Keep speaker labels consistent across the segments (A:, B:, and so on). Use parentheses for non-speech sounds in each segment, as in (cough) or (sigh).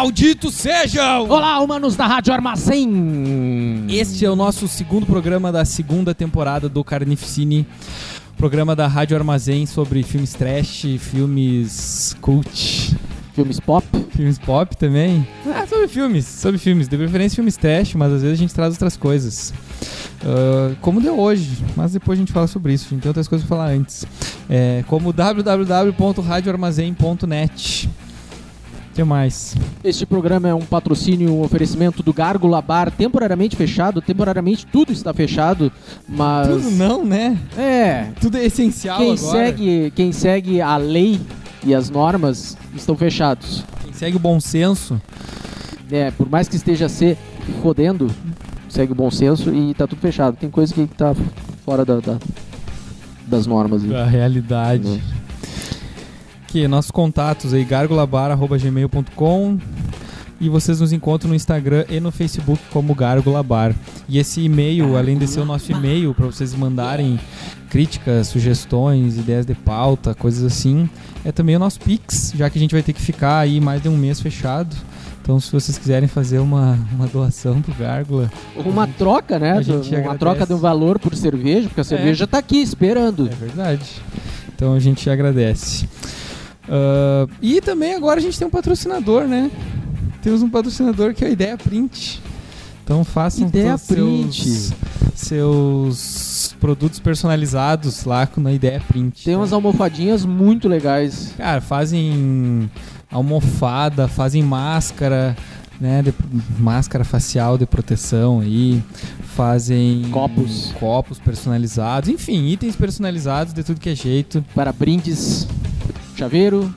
A: Malditos sejam!
B: Olá, humanos da Rádio Armazém!
A: Este é o nosso segundo programa da segunda temporada do Carnificine, programa da Rádio Armazém sobre filmes trash, filmes cult,
B: Filmes pop.
A: filmes pop também. Ah, sobre filmes, sobre filmes, de preferência filmes trash, mas às vezes a gente traz outras coisas. Ah, como deu hoje, mas depois a gente fala sobre isso, a gente tem outras coisas pra falar antes. É, como www.radioarmazém.net. Que mais?
B: Este programa é um patrocínio, um oferecimento do Gárgula Bar, temporariamente fechado. Temporariamente tudo está fechado, mas.
A: Tudo não, né?
B: É.
A: Tudo é essencial
B: Quem
A: agora.
B: segue, quem segue a lei e as normas estão fechados.
A: Quem segue o bom senso.
B: É, por mais que esteja se fodendo, segue o bom senso e tá tudo fechado. Tem coisa que tá fora da, da- das normas. aí.
A: A realidade.
B: Né.
A: Que nossos contatos aí, gargulabar.gmail.com e vocês nos encontram no Instagram e no Facebook como Gárgula Bar. E esse e-mail, além de ser o nosso e-mail para vocês mandarem críticas, sugestões, ideias de pauta, coisas assim, é também o nosso Pix, já que a gente vai ter que ficar aí mais de um mês fechado. Então, se vocês quiserem fazer uma, uma doação pro Gárgula,
B: Uma troca, né?
A: A gente
B: uma
A: agradece.
B: troca de um valor por cerveja, porque a cerveja tá aqui esperando.
A: É verdade. Então a gente agradece. Ah, e também agora a gente tem um patrocinador, né? Temos um patrocinador que é a Ideia Print. Então façam
B: Ideia
A: todos seus,
B: Print.
A: seus produtos personalizados lá com a Ideia Print.
B: Tem umas almofadinhas muito legais.
A: Cara, fazem almofada, fazem máscara, né? de- máscara facial de proteção aí. Fazem
B: Copos.
A: copos personalizados, enfim, itens personalizados de tudo que é jeito.
B: Para brindes, chaveiro,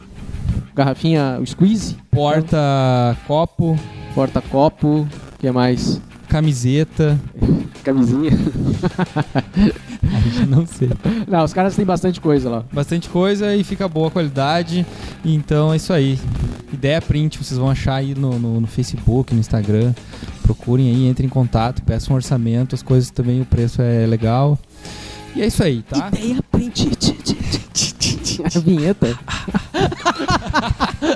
B: garrafinha squeeze,
A: Porta copo,
B: porta-copo, o que mais?
A: camiseta.
B: Camisinha. (laughs)
A: Não sei.
B: Não, os caras têm bastante coisa lá.
A: Bastante coisa e fica boa a qualidade. Então é isso aí. Ideia print, vocês vão achar aí no, no, no Facebook, no Instagram. Procurem aí, entrem em contato, peçam um orçamento, as coisas também, o preço é legal. E é isso aí, tá?
B: Ideia print. A vinheta.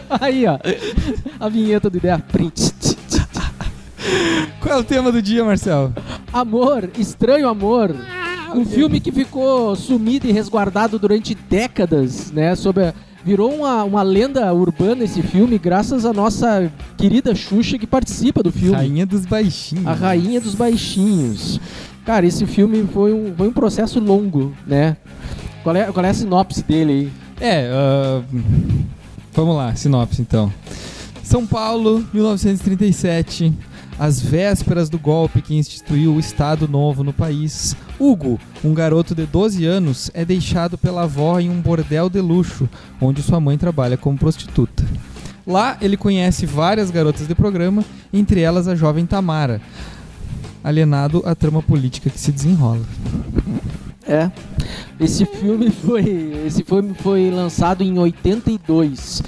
B: (laughs) Aí, ó. A vinheta do Ideia Print.
A: Qual é o tema do dia, Marcel?
B: Amor, Estranho Amor. Um filme que ficou sumido e resguardado durante décadas, né? Sob a- Virou uma, uma lenda urbana esse filme, graças à nossa querida Xuxa que participa do filme.
A: Rainha dos baixinhos.
B: A Rainha dos Baixinhos. Cara, esse filme foi um, foi um processo longo, né? Qual é, qual é a sinopse dele aí?
A: É, ah, vamos lá, sinopse então. São Paulo, 1937. Às vésperas do golpe que instituiu o Estado Novo no país, Hugo, um garoto de 12 anos, é deixado pela avó em um bordel de luxo, onde sua mãe trabalha como prostituta. Lá, ele conhece várias garotas de programa, entre elas a jovem Tamara, alienado à trama política que se desenrola.
B: É. Esse filme foi. Esse filme foi lançado em 82.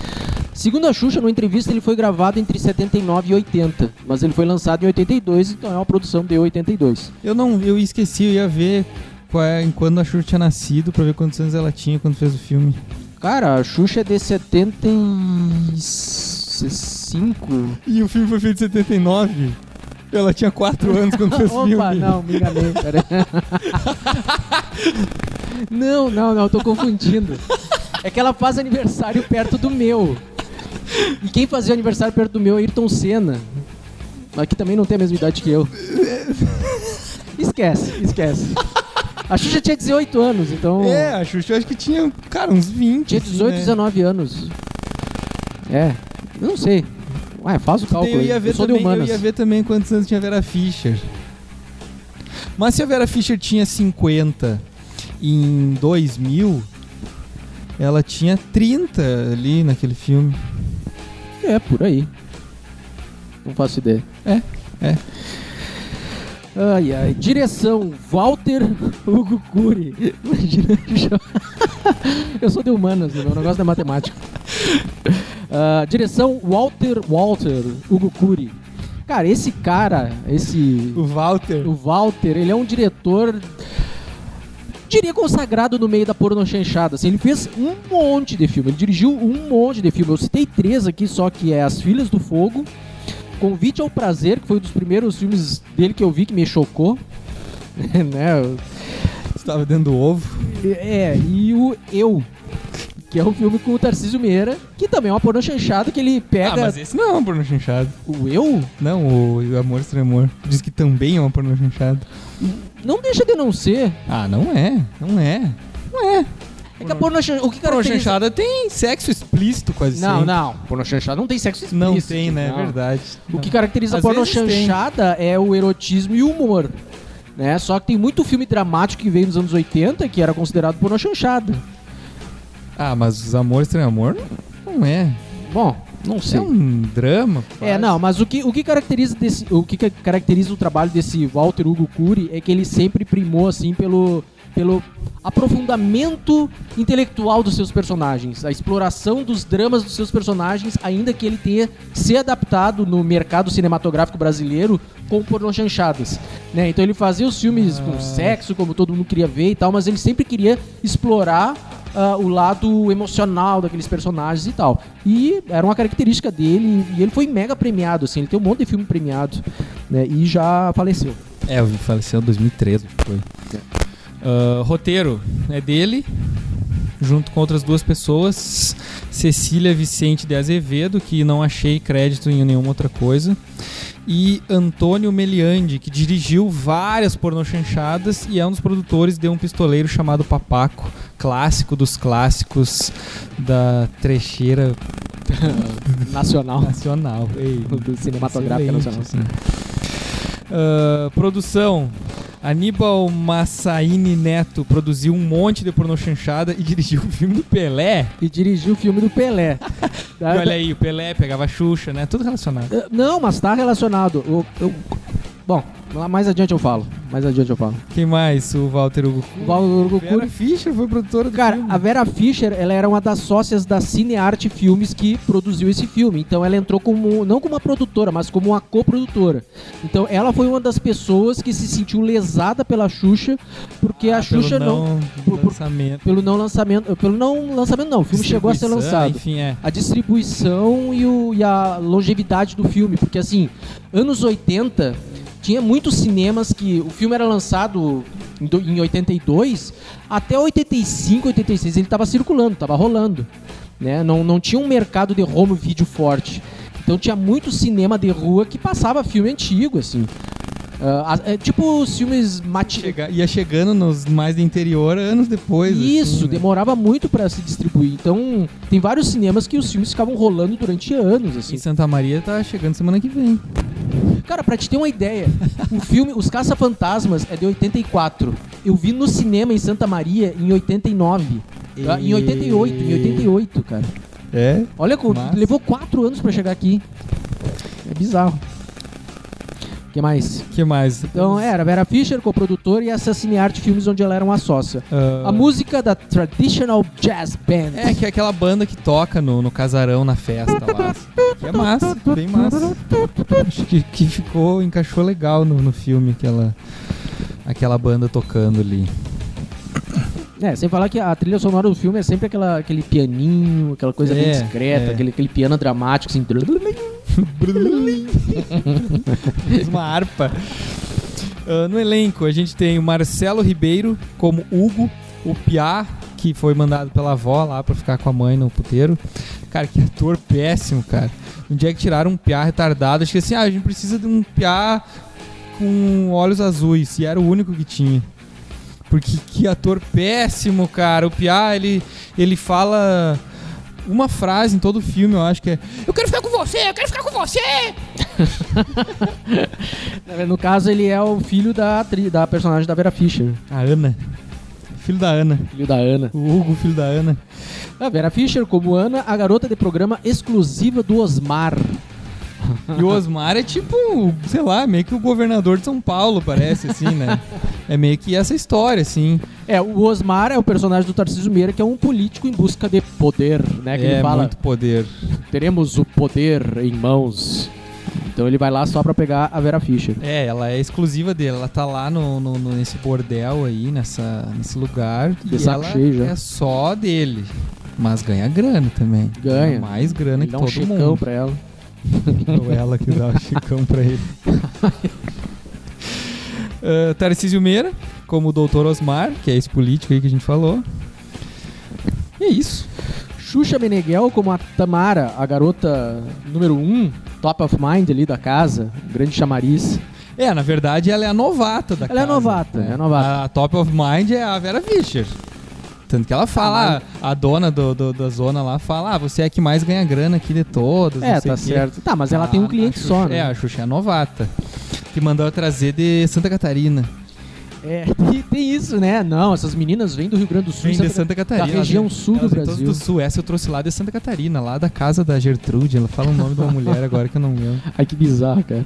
B: Segundo a Xuxa, numa entrevista, ele foi gravado entre 79 e 80. Mas ele foi lançado em 82, então é uma produção de 82.
A: Eu não, eu esqueci, eu ia ver qual é, quando a Xuxa tinha nascido pra ver quantos anos ela tinha quando fez o filme.
B: Cara, a Xuxa é de 75.
A: E o filme foi feito em 79. Ela tinha 4 anos quando fez (laughs) o filme.
B: Opa, não, me enganei, pera aí. Não, não, não, tô confundindo. É que ela faz aniversário perto do meu. E quem fazia aniversário perto do meu é Ayrton Senna. Mas que também não tem a mesma idade que eu. Esquece, esquece. A Xuxa tinha 18 anos, então.
A: É, a Xuxa eu acho que tinha, cara, uns 20.
B: Tinha
A: assim,
B: 18,
A: né?
B: 19 anos. É, eu não sei. Ué, faz o cálculo.
A: Eu ia, ver
B: sou de
A: também, eu
B: humanas.
A: ia ver também quantos anos tinha a Vera Fischer. Mas se a Vera Fischer tinha 50 em 2000, ela tinha 30 ali naquele filme.
B: É, por aí. Não faço ideia.
A: É, é.
B: Ai, ai. Direção: Walter Hugo Cury. (laughs) Imagina. (laughs) Eu sou de humanas, né? meu negócio é matemática. Ah, direção: Walter Walter Hugo Cury. Cara, esse cara, esse.
A: O Walter.
B: O Walter, ele é um diretor. diria consagrado no meio da pornochanchada. Assim, ele fez um monte de filme, ele dirigiu um monte de filme. Eu citei três aqui só, que é As Filhas do Fogo, Convite ao Prazer, que foi um dos primeiros filmes dele que eu vi que me chocou. (laughs) né?
A: Estava dentro do ovo.
B: É, e o Eu, que é um filme com o Tarcísio Meira, que também é uma pornochanchada que ele pega...
A: Ah, mas esse não é uma pornochanchada.
B: O Eu?
A: Não, o Amor Estranho Amor. Diz que também é uma pornochanchada.
B: Não deixa de não ser.
A: Ah, não é. Não é. Não é.
B: É que a pornochanchada... O que caracteriza...
A: Pornochanchada tem sexo explícito quase
B: Não,
A: sempre.
B: não. Pornochanchada não tem sexo explícito.
A: Não tem, né? É
B: não.
A: verdade.
B: O que caracteriza
A: Às
B: a
A: vezes
B: pornochanchada é o erotismo e o humor. Né? Só que tem muito filme dramático que veio nos anos 80 que era considerado pornochanchada.
A: Ah, mas os Amor Estranho Amor não é.
B: Bom, não sei.
A: é um drama.
B: É,
A: quase.
B: não, mas o que, o que caracteriza desse, o que ca- caracteriza o trabalho desse Walter Hugo Cury é que ele sempre primou assim pelo pelo aprofundamento intelectual dos seus personagens, a exploração dos dramas dos seus personagens, ainda que ele tenha se adaptado no mercado cinematográfico brasileiro com pornochanchadas, né? Então ele fazia os filmes com sexo, como todo mundo queria ver e tal, mas ele sempre queria explorar ah, o lado emocional daqueles personagens e tal. E era uma característica dele, e ele foi mega premiado, assim, ele tem um monte de filme premiado, né? E já faleceu.
A: É, faleceu em 2013, acho que foi. Ah, roteiro é dele, junto com outras duas pessoas. Cecília Vicente de Azevedo, que não achei crédito em nenhuma outra coisa. E Antônio Meliandi, que dirigiu várias pornochanchadas e é um dos produtores de um pistoleiro chamado Papaco, clássico dos clássicos da trecheira (laughs)
B: Nacional.
A: nacional. Ei,
B: Do cinematográfico nacional.
A: assim. Ah, produção. Aníbal Massaini Neto produziu um monte de pornochanchada e (laughs) dirigiu o filme do Pelé.
B: E dirigiu o filme do Pelé.
A: E olha aí, o Pelé pegava Xuxa, né? Tudo relacionado.
B: Eh, Não, mas tá relacionado. Eu- eu- Bom, lá mais adiante eu falo. Mais adiante eu falo.
A: Quem mais? O Walter Hugo.
B: O Walter Hugo
A: Vera
B: Cury-
A: Fischer foi produtora do
B: Cara,
A: filme.
B: a Vera Fischer, ela era uma das sócias da Cinearte Filmes que produziu esse filme. Então ela entrou como, não como uma produtora, mas como uma coprodutora. Então ela foi uma das pessoas que se sentiu lesada pela Xuxa, porque a
A: Ah, pelo
B: Xuxa não,
A: não
B: por-
A: lançamento.
B: pelo não lançamento, pelo não lançamento não, o filme chegou a ser lançado.
A: Enfim, é.
B: A distribuição e, o- e a longevidade do filme, porque assim, anos 80 tinha muitos cinemas que o filme era lançado em, do- em 82, até 85, 86 ele estava circulando, estava rolando, né? Não, não tinha um mercado de home video forte. Então tinha muito cinema de rua que passava filme antigo, assim. A- é tipo os filmes mati
A: Chega- ia chegando nos mais do interior anos depois.
B: isso,
A: assim, né?
B: demorava muito para se distribuir. Então, tem vários cinemas que os filmes ficavam rolando durante anos, assim.
A: Em Santa Maria tá chegando semana que vem.
B: Cara, pra te ter uma ideia, o filme Os Caça-Fantasmas é de 84. Eu vi no cinema em Santa Maria em 89. Ah, Em 88, em 88, cara.
A: É?
B: Olha,
A: Massa.
B: levou quatro anos pra chegar aqui. É bizarro. O que mais?
A: que mais?
B: Então, era Vera Fischer, coprodutora, e essa Cinearte Filmes, onde ela era uma sócia.
A: Ah,
B: A música da Traditional Jazz Band.
A: É, que é aquela banda que toca no, no casarão, na festa lá. Que é massa, bem massa. Acho que, que ficou, encaixou legal no, no filme, aquela, aquela banda tocando ali.
B: É, sem falar que a trilha sonora do filme é sempre aquela, aquele pianinho, aquela coisa bem
A: É,
B: discreta,
A: é.
B: aquele, aquele piano dramático, assim.
A: Uma harpa. Ah, no elenco, a gente tem o Marcelo Ribeiro como Hugo, o Piá, que foi mandado pela avó lá pra ficar com a mãe no puteiro. Cara, que ator péssimo, cara. Um dia que tiraram um Piá retardado, acho que assim, ah, a gente precisa de um Piá com olhos azuis, e era o único que tinha. Porque que ator péssimo, cara. O Piá, ele, ele fala uma frase em todo o filme, eu acho que é Eu quero ficar com você, eu quero ficar com você! (laughs)
B: No caso, ele é o filho da, atri- da personagem da Vera Fischer.
A: A Ana. Filho da Ana.
B: Filho da Ana.
A: O Hugo, filho da Ana.
B: A Vera Fischer, como Ana, a garota de programa exclusiva do Osmar.
A: E o Osmar é tipo, sei lá, meio que o governador de São Paulo, parece, assim, né? É meio que essa história, assim.
B: É, o Osmar é o personagem do Tarcísio Meira, que é um político em busca de poder, né? Que
A: é
B: ele fala,
A: muito poder.
B: teremos o poder em mãos. Então ele vai lá só pra pegar a Vera Fischer.
A: É, ela é exclusiva dele. Ela tá lá no, no- no- nesse bordel aí, nessa, nesse lugar.
B: De
A: e
B: saco
A: ela
B: cheio já.
A: é só dele. Mas ganha grana também.
B: Ganha.
A: Mais grana
B: Ele
A: que
B: dá um
A: todo
B: checão
A: mundo.
B: pra ela.
A: Ou ela que dá o chicão pra ele. uh, (laughs) Tarcísio Meira, como o doutor Osmar, que é esse político aí que a gente falou. E é isso.
B: Xuxa Meneghel como a Tamara, a garota número 1, um, top of mind ali da casa, grande chamariz.
A: É, na verdade, ela é a novata da
B: Ela é
A: casa.
B: novata, é novata.
A: A top of mind é a Vera Fischer. Tanto que ela fala, a dona do, do- da zona lá fala, ah, você é a que mais ganha grana aqui de todas.
B: É, tá certo. Tá, mas ela tem
A: A-
B: um cliente
A: a Xuxa-
B: só, né?
A: É, a Xuxa é a novata. Que mandou trazer de Santa Catarina.
B: É, tem, tem isso, né? Não, essas meninas vêm do Rio Grande do Sul.
A: Vem de Santa Catarina.
B: Da região
A: elas-
B: sul do
A: vêm todas
B: Brasil.
A: do sul. Essa eu trouxe lá de Santa Catarina, lá da casa da Gertrude. Ela fala o nome de uma mulher agora que eu não lembro.
B: Ai, que bizarro, cara.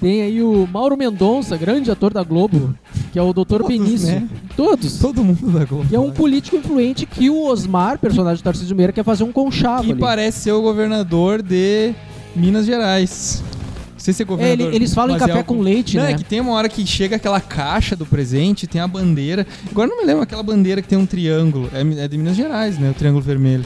B: Tem aí o Mauro Mendonça, grande ator da Globo, que é o Dr. Benício.
A: né?
B: Todos.
A: Todo mundo da Globo.
B: Que é um político influente que o Osmar, personagem do Tarcísio Meira, quer fazer um conchavo
A: Que
B: ali.
A: parece ser o governador de Minas Gerais. Não sei se é
B: É,
A: governador.
B: ele- eles falam em
A: é
B: café com leite,
A: Não,
B: né?
A: é que tem uma hora que chega aquela caixa do presente, tem a bandeira. Agora não me lembro aquela bandeira que tem um triângulo. É, é de Minas Gerais, né? O triângulo vermelho.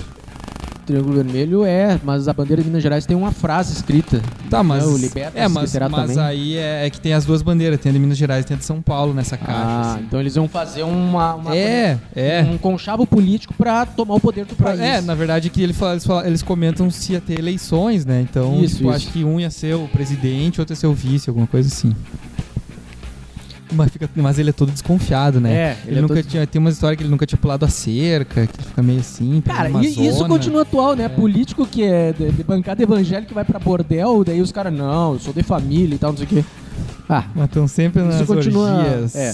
B: Triângulo Vermelho é, mas a bandeira de Minas Gerais tem uma frase escrita.
A: Tá, mas.
B: Não, o Libertas
A: é, mas, mas aí é, é que tem as duas bandeiras, tem a de Minas Gerais e tem a de São Paulo nessa caixa.
B: Ah,
A: assim.
B: então eles vão fazer uma, uma-
A: É, é.
B: um conchavo político pra tomar o poder do país.
A: É, na verdade que ele fala, eles, falam- eles comentam se ia ter eleições, né? Então,
B: Isso,
A: tipo,
B: isso.
A: acho que um ia ser o presidente, outro ia ser o vice, alguma coisa assim. Mas, fica- mas ele é todo desconfiado, né?
B: É,
A: Ele,
B: é
A: nunca
B: todo-
A: tinha. Tem uma história que ele nunca tinha pulado a cerca, que ele fica meio assim.
B: Cara, e isso continua atual, né?
A: É.
B: Político que é de, de bancada evangélica que vai pra bordel, daí os caras, não, eu sou de família e tal, não sei o quê. Ah,
A: Mas estão sempre nas
B: Isso continua- é.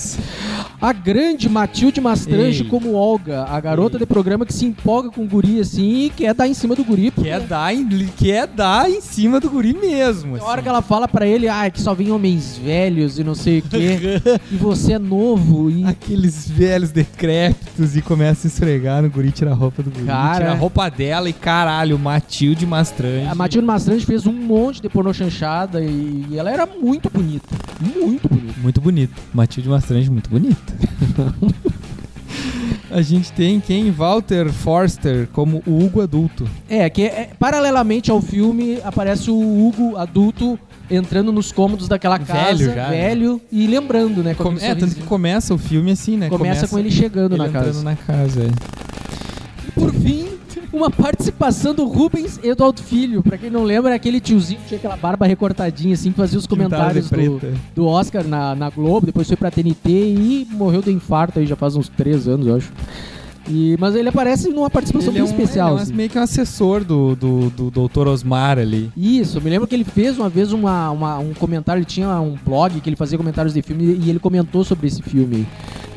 B: a grande Matilde Mastrange
A: Ei.
B: como Olga, a garota
A: Ei.
B: de programa que se empolga com o guri assim e quer dar em cima do guri. porque
A: Quer dar, em, quer dar em cima do guri mesmo.
B: Tem hora
A: assim.
B: que ela fala pra ele, ah, que só vem homens velhos e não sei o quê, (laughs) e você é novo e...
A: Aqueles velhos decrépitos e começa a esfregar no guri, tira a roupa do guri,
B: Cara.
A: tira a roupa dela e caralho, Matilde Mastrange.
B: A Matilde Mastrange fez um monte de pornô chanchada e ela era muito bonita. Muito bonita.
A: Muito bonito. Matilde Mastrange, muito bonita. (laughs) a gente tem quem? Walter Forster como o Hugo adulto.
B: É, que é- paralelamente ao filme aparece o Hugo adulto entrando nos cômodos daquela casa,
A: Velho já, né?
B: velho e lembrando, né? com
A: é, tanto que começa o filme assim, né?
B: começa, com ele chegando
A: ele
B: na casa.
A: na casa. é.
B: E por fim, uma participação do Rubens Eduardo Filho. Pra quem não lembra, é aquele tiozinho que tinha aquela barba recortadinha assim, que fazia os comentários
A: de
B: do, do Oscar na, na Globo, depois foi pra TNT e morreu do infarto aí já faz uns três anos, eu acho. E, mas ele aparece numa participação
A: Ele é,
B: bem
A: um,
B: especial.
A: ele é um-
B: assim.
A: meio que um assessor do, do, do Dr. Osmar ali.
B: Isso, eu me lembro que ele fez uma vez uma, uma- um comentário, ele tinha um blog que ele fazia comentários de filme e ele comentou sobre esse filme,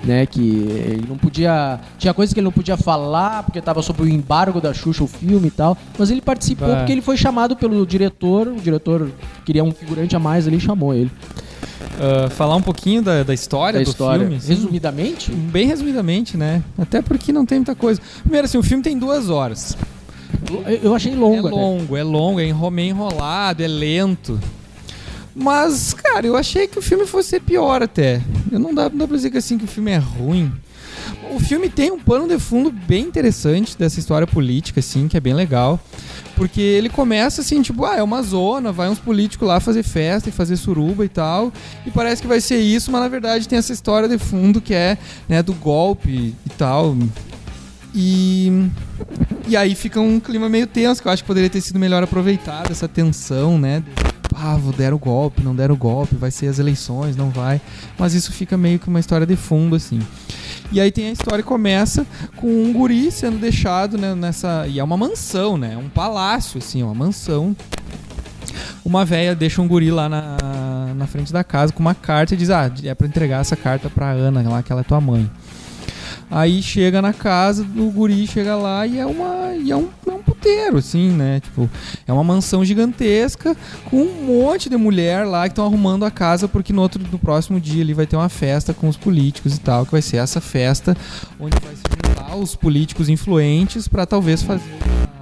B: né, que ele não podia, tinha coisas que ele não podia falar porque estava sob o embargo da Xuxa o filme e tal, mas ele participou
A: Vai.
B: porque ele foi chamado pelo diretor, o diretor queria um figurante a mais, ele chamou ele.
A: Ah, falar um pouquinho da, da história
B: Da
A: do
B: história.
A: filme. assim.
B: Resumidamente,
A: Bem resumidamente, né? Até porque não tem muita coisa. Primeiro, assim, o filme tem duas horas.
B: eu- achei longo.
A: é longo, é longo, é meio enrolado, é lento. Mas, cara, eu achei que o filme fosse ser pior até. Eu não dá, não dá pra dizer que, assim, que o filme é ruim. O filme tem um pano de fundo bem interessante dessa história política, assim, que é bem legal. Porque ele começa assim, tipo, ah, é uma zona, vai uns políticos lá fazer festa e fazer suruba e tal. E parece que vai ser isso, mas na verdade tem essa história de fundo que é, né, do golpe e tal. E. E aí fica um clima meio tenso, que eu acho que poderia ter sido melhor aproveitado, essa tensão, né? Ah, deram o golpe, não deram o golpe, vai ser as eleições, não vai. Mas isso fica meio que uma história de fundo, assim. E aí tem a história começa com um guri sendo deixado né, nessa. E é uma mansão, né? Um palácio, assim, uma mansão. Uma véia deixa um guri lá na, na frente da casa com uma carta e diz: Ah, é pra entregar essa carta pra Ana, lá que ela é tua mãe. Aí chega na casa, o guri chega lá e é uma. E é um, é um puteiro, assim, né? Tipo, é uma mansão gigantesca com um monte de mulher lá que estão arrumando a casa, porque no outro no próximo dia ali vai ter uma festa com os políticos e tal, que vai ser essa festa onde vai se juntar os políticos influentes pra talvez fazer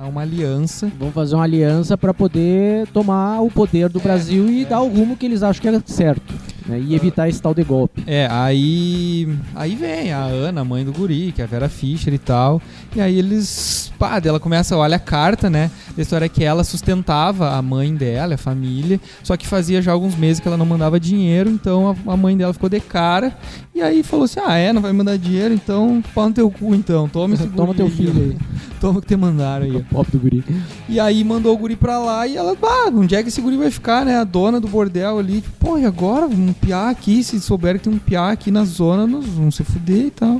A: uma aliança.
B: Vão fazer uma aliança para poder tomar o poder do
A: É,
B: Brasil e
A: é.
B: dar o rumo que eles acham que é certo. Né, E evitar esse tal de golpe.
A: É, aí. Aí vem a Ana, a mãe do guri, que é a Vera Fischer e tal. E aí eles. Pá, ela começa, olha a carta, né? A história é que ela sustentava a mãe dela, a família, só que fazia já alguns meses que ela não mandava dinheiro, então a, a mãe dela ficou de cara. E aí falou assim: ah, é, não vai mandar dinheiro, então pau no teu cu então, toma esse (laughs)
B: Toma teu filho aí. (laughs)
A: Toma o que te mandaram aí.
B: Pop do guri.
A: E aí mandou o guri pra lá e ela, bah, onde é que esse guri vai ficar, né? A dona do bordel ali, tipo, pô, e agora? Um piá aqui, se souber que tem um piá aqui na zona, nós vamos se fuder e tal.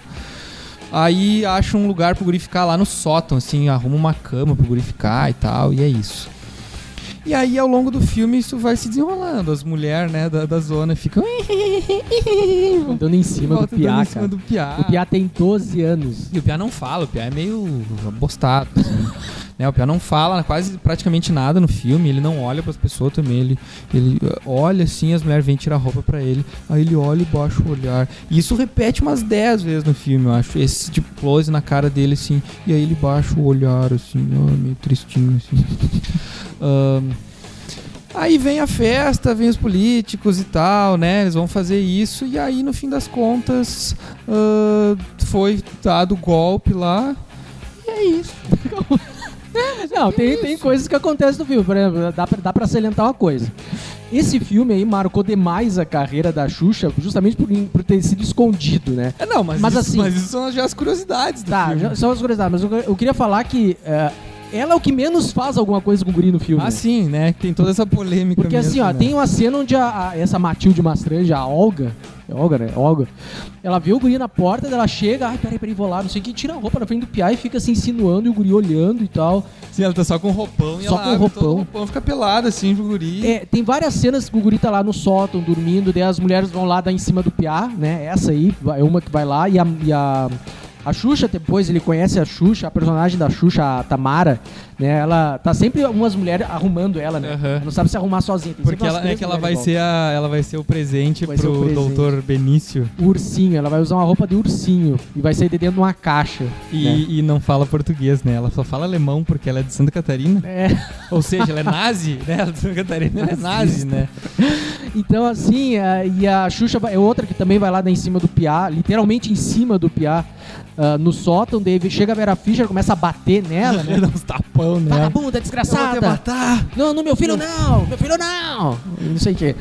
A: Aí acha um lugar pro guri ficar lá no sótão, assim, arruma uma cama pro guri ficar e tal, e é isso. E aí, ao longo do filme, isso vai se desenrolando. As mulheres, né, da, da zona ficam... (laughs)
B: Andando em cima do Piá,
A: em cima do piá.
B: O Piá tem 12 anos.
A: E o Piá não fala, o Piá é meio abostado, assim. Né? O Piá não fala quase praticamente nada no filme, ele não olha pras pessoas também, ele, ele uh, olha assim, as mulheres vêm tirar roupa pra ele, aí ele olha e baixa o olhar. E isso repete umas 10 vezes no filme, eu acho, esse tipo close na cara dele, assim, e aí ele baixa o olhar, assim, ó, meio tristinho, assim. (laughs) Ahn, Aí vem a festa, vem os políticos e tal, né? Eles vão fazer isso e aí no fim das contas ah, foi dado golpe lá. E é isso. (laughs) (laughs)
B: Não, tem, tem coisas que acontecem no filme. Por exemplo, dá pra, dá pra salientar uma coisa. Esse filme aí marcou demais a carreira da Xuxa, justamente por, por ter sido escondido, né?
A: É, não, mas,
B: Mas
A: isso,
B: assim-
A: mas isso são já as curiosidades do
B: Tá,
A: filme.
B: já, só as curiosidades, mas eu, eu queria falar que é, ela é o que menos faz alguma coisa com o guri no filme.
A: Ah, sim, né? Tem toda essa polêmica
B: Porque assim,
A: mesmo,
B: ó,
A: né?
B: tem uma cena onde a, a- essa Matilde Mastranja, a Olga, é Olga, né? Olga, ela vê o guri na porta, ela chega, ai, peraí, peraí, vou lá, não sei o que, tira a roupa na frente do piá e fica se insinuando e o guri olhando e tal.
A: Sim, ela tá só com roupão e
B: Só
A: ela
B: com roupão.
A: roupão, fica pelada assim pro guri.
B: É, tem várias cenas que o guri tá lá no sótão, dormindo, daí as mulheres vão lá dar em cima do piá, né? Essa aí é uma que vai lá e a. E a a Xuxa, depois ele conhece a Xuxa, a personagem da Xuxa, a Tamara, né? Ela tá sempre umas mulheres arrumando ela, né? Ela não sabe se arrumar sozinha.
A: Porque ela, é que ela vai, ser a, ela vai ser o presente
B: Vai
A: pro
B: o presente.
A: doutor Benício.
B: ursinho, ela vai usar uma roupa de ursinho e vai sair de dentro de uma caixa.
A: E,
B: né?
A: e não fala português, né? Ela só fala alemão porque ela é de Santa Catarina. (laughs)
B: É,
A: Ou seja, ela é nazi, né? Ela é de Santa Catarina, ela é nazi, né? (laughs)
B: então assim, a- e a Xuxa é outra que também vai lá em cima do Piá, literalmente em cima do Piá, ah, no sótão, daí chega a Vera Fischer, começa a bater nela, né? (laughs)
A: Dá uns tapão nela.
B: Vagabunda,
A: Eu vou
B: desgraçada!
A: matar!
B: Não, no meu filho não! Meu filho não! Não sei o que.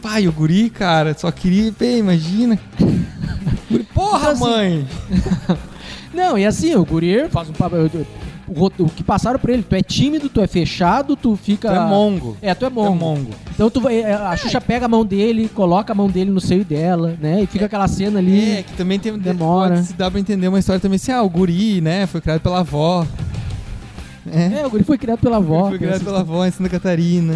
A: Pai, o guri, cara, só queria... Bem, imagina. Porra,
B: Então, assim,
A: mãe! (laughs)
B: Não, e assim, o guri faz um papel. O, que passaram pra ele, tu é tímido, tu é fechado, tu fica.
A: Tu é mongo.
B: É, tu é
A: Tu é
B: mongo.
A: mongo.
B: Então tu vai- é, a Xuxa pega a mão dele, coloca a mão dele no seio dela, né? E fica aquela cena ali.
A: É, que também tem...
B: Demora.
A: Se dá pra entender uma história também assim, ah, o guri, né, foi criado pela avó. É.
B: É, o guri foi criado pela avó.
A: foi criado pela avó em Santa Catarina.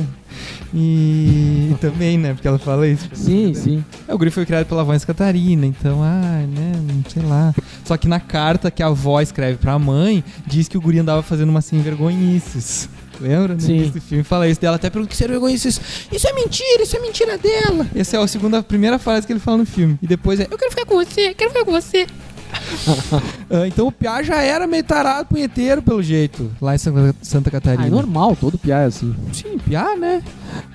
A: E também, né? Porque ela fala isso.
B: Sim, sim.
A: É, o guri foi criado pela avó em Santa Catarina, então, ah, né, não sei lá. Só que na carta que a avó escreve pra mãe, diz que o guri andava fazendo umas sem vergonhices. Lembra? No
B: Sim.
A: do filme fala isso. Dela até pergunta que ser vergonhices. Isso é mentira, isso é mentira dela. Essa é a segunda, a primeira frase que ele fala no filme. E depois é, eu quero ficar com você, quero ficar com você. (laughs) Ah, então o Piá já era meio tarado punheteiro, pelo jeito, lá em Santa, Santa
B: Ah,
A: Catarina.
B: é normal, todo piá é assim.
A: Sim, Piá, né?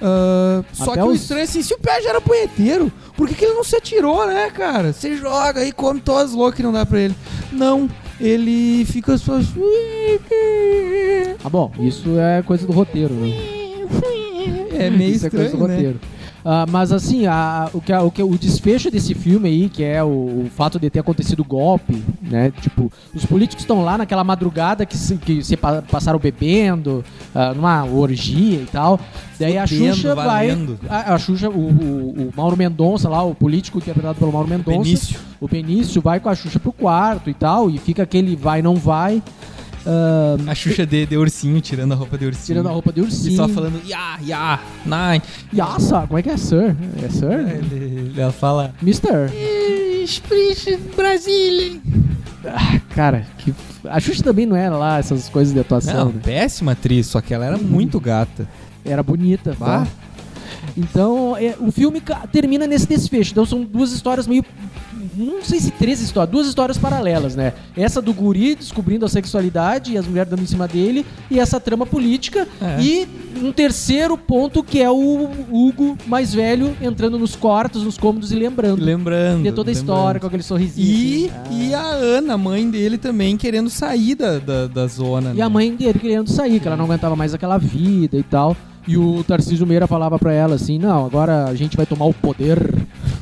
A: Ah, só que o
B: os-
A: estranho é assim, se o Piá já era punheteiro, por que, que ele não se atirou, né, cara? Você joga aí, come todas as loucas que não dá pra ele. Não, ele fica só...
B: Ah, bom, isso é coisa do roteiro, né?
A: É meio
B: Isso é coisa
A: estranho,
B: do
A: né?
B: roteiro. Ah, mas assim, a- o, que, a- o, que, o desfecho desse filme aí, que é o, o fato de ter acontecido o golpe, né? Tipo, os políticos estão lá naquela madrugada que se, que se pa- passaram bebendo, ah, numa orgia e tal. Daí a Xuxa
A: valendo.
B: vai. A, a Xuxa, o, o, o Mauro Mendonça lá, o político interpretado pelo Mauro Mendonça.
A: Benício.
B: O Benício vai com a Xuxa pro quarto e tal, e fica aquele vai, não vai. Ah,
A: A Xuxa de, de ursinho, tirando a roupa de ursinho.
B: tirando a roupa de ursinho.
A: E só falando, ya, ya, nine.
B: Yassa, como é que é, sir? É sir?
A: Ele, ela fala...
B: Mister.
A: Sprich Brasília.
B: Ah, cara, que... a Xuxa também não era lá essas coisas de atuação.
A: Não,
B: né?
A: péssima atriz, só que ela era muito gata.
B: Era bonita,
A: Bah.
B: tá? Então, é, o filme termina nesse desfecho. Então, são duas histórias meio não sei se três histórias, duas histórias paralelas, né? Essa do guri descobrindo a sexualidade e as mulheres dando em cima dele, e essa trama política.
A: É.
B: E um terceiro ponto que é o Hugo mais velho entrando nos quartos, nos cômodos e lembrando.
A: Lembrando.
B: de toda a história,
A: lembrando.
B: com aquele sorrisinho.
A: E,
B: assim.
A: e a Ana, mãe dele, também querendo sair da, da, da zona.
B: E
A: né?
B: a mãe dele querendo sair, que ela não aguentava mais aquela vida e tal. E o Tarcísio Meira falava pra ela assim: Não, agora a gente vai tomar o poder,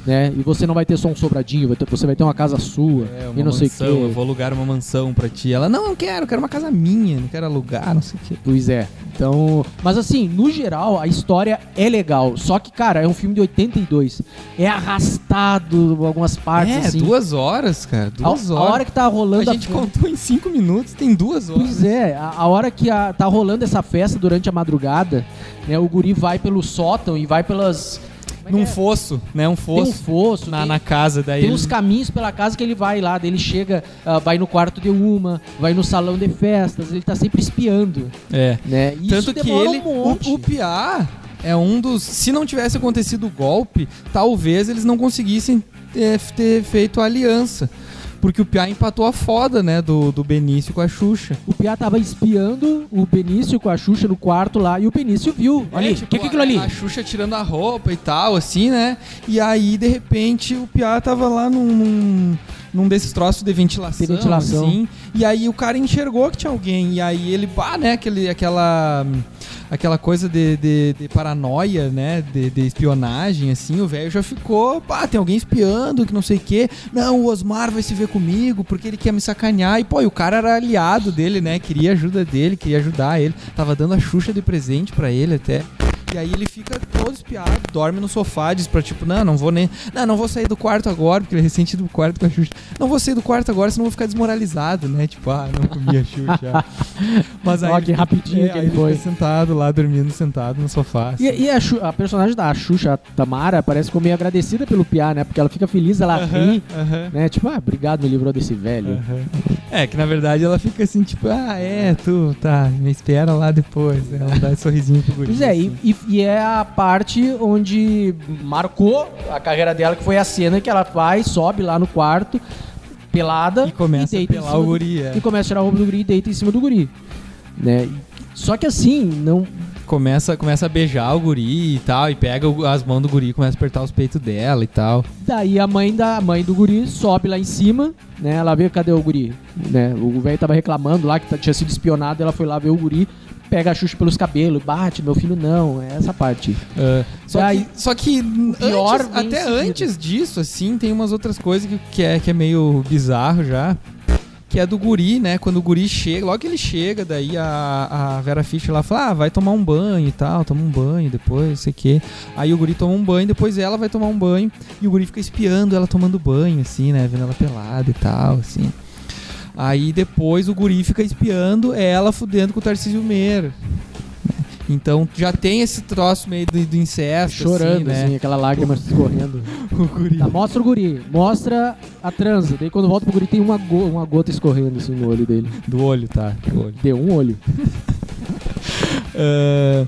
B: né? E você não vai ter só um sobradinho, você vai ter uma casa sua.
A: É, uma
B: e não sei o
A: mansão,
B: quê.
A: eu vou alugar uma mansão pra ti. Ela, não, não quero, quero uma casa minha, não quero alugar, não sei o quê.
B: Pois é. Então, mas assim, no geral, a história é legal. Só que, cara, é um filme de 82. É arrastado algumas partes,
A: é,
B: assim.
A: duas horas, cara,
B: a,
A: duas
B: a
A: horas.
B: hora que tá rolando
A: a
B: a,
A: gente contou em cinco minutos, tem duas horas.
B: Pois é, a, a hora que a- tá rolando essa festa durante a madrugada, né? O guri vai pelo sótão e vai pelas. É
A: Num
B: é?
A: fosso, né, um
B: Tem um
A: fosso
B: fosso,
A: na,
B: tem-
A: na casa, daí
B: Tem
A: ele-
B: uns caminhos pela casa que ele vai lá, ele chega, ah, vai no quarto de uma, vai no salão de festas, ele tá sempre espiando,
A: É.
B: né? E
A: Tanto
B: isso
A: que ele,
B: um monte.
A: o, o Piá é um dos. Se não tivesse acontecido o golpe, talvez eles não conseguissem é, ter feito a aliança. Porque o Piá empatou a foda, né, do, do Benício com a Xuxa.
B: O Piá tava espiando o Benício com a Xuxa no quarto lá e o Benício viu. Olha aí,
A: É,
B: o
A: tipo,
B: que é aquilo ali?
A: A, a Xuxa tirando a roupa e tal, assim, né? E aí, de repente, o Piá tava lá num, num, num desses troços de ventilação,
B: De ventilação.
A: assim. E aí o cara enxergou que tinha alguém. E aí ele, pá, né? Aquele, aquela, aquela coisa de, de, de paranoia, né? De, de espionagem, assim. O velho já ficou, pá, tem alguém espiando, que não sei o quê. Não, o Osmar vai se ver comigo porque ele quer me sacanear. E, pô, e o cara era aliado dele, né? Queria ajuda dele, queria ajudar ele. Tava dando a Xuxa de presente pra ele até. E aí ele fica todo espiado, dorme no sofá, diz pra tipo, não, não vou nem. Não, não vou sair do quarto agora, porque ele é recente do quarto com a Xuxa. Não vou sair do quarto agora, senão vou ficar desmoralizado, né? Tipo, ah, não comi a Xuxa. (laughs) Mas aí.
B: Ó, que rapidinho
A: é,
B: que
A: aí
B: ele foi.
A: sentado lá, dormindo sentado no sofá. assim.
B: E, e a, Xu- a personagem da Xuxa, a Tamara, parece como meio agradecida pelo Piá, né? Porque ela fica feliz, ela
A: Aham,
B: ri,
A: aham,
B: né? Tipo, ah, obrigado, me livrou desse velho.
A: aham. É, que na verdade ela fica assim, tipo, ah, é, tu, tá, me espera lá depois. né? Ela dá esse sorrisinho pro guri.
B: Pois é,
A: assim.
B: e- e é a parte onde marcou a carreira dela, que foi a cena que ela vai, sobe lá no quarto, pelada,
A: E começa a
B: deita em
A: pelar o guri, é.
B: E começa a tirar a roupa do guri e deita em cima do guri. Né? E- Só que assim, não.
A: Começa, começa a beijar o guri e tal, e pega as mãos do guri e começa a apertar os peitos dela e tal.
B: Daí a mãe da a mãe do guri sobe lá em cima, né? Ela vê cadê o guri, né? O velho tava reclamando lá que tá- tinha sido espionado, ela foi lá ver o guri, pega a Xuxa pelos cabelos, bate, meu filho não, é essa parte.
A: Ah, só,
B: Daí-
A: que, só que
B: pior
A: antes- até
B: seguida.
A: antes disso, assim, tem umas outras coisas que, que, é, que é meio bizarro já. Que é do guri, né? Quando o guri chega, logo que ele chega, daí a, a Vera Fischer lá fala, ah, vai tomar um banho e tal, toma um banho depois, não sei o quê. Aí o guri toma um banho, depois ela vai tomar um banho, e o guri fica espiando ela tomando banho, assim, né? Vendo ela pelada e tal, assim. Aí depois o guri fica espiando ela fudendo com o Tarcísio Meira. Então já tem esse troço meio do, do incesto,
B: Chorando,
A: assim,
B: assim,
A: né?
B: aquela lágrima escorrendo. (laughs)
A: O guri.
B: Tá, mostra o guri, mostra a transa. Daí quando volta pro guri tem uma, go- uma gota escorrendo assim no olho dele.
A: Do olho, tá? Do olho.
B: Deu um olho. (laughs)
A: Ah,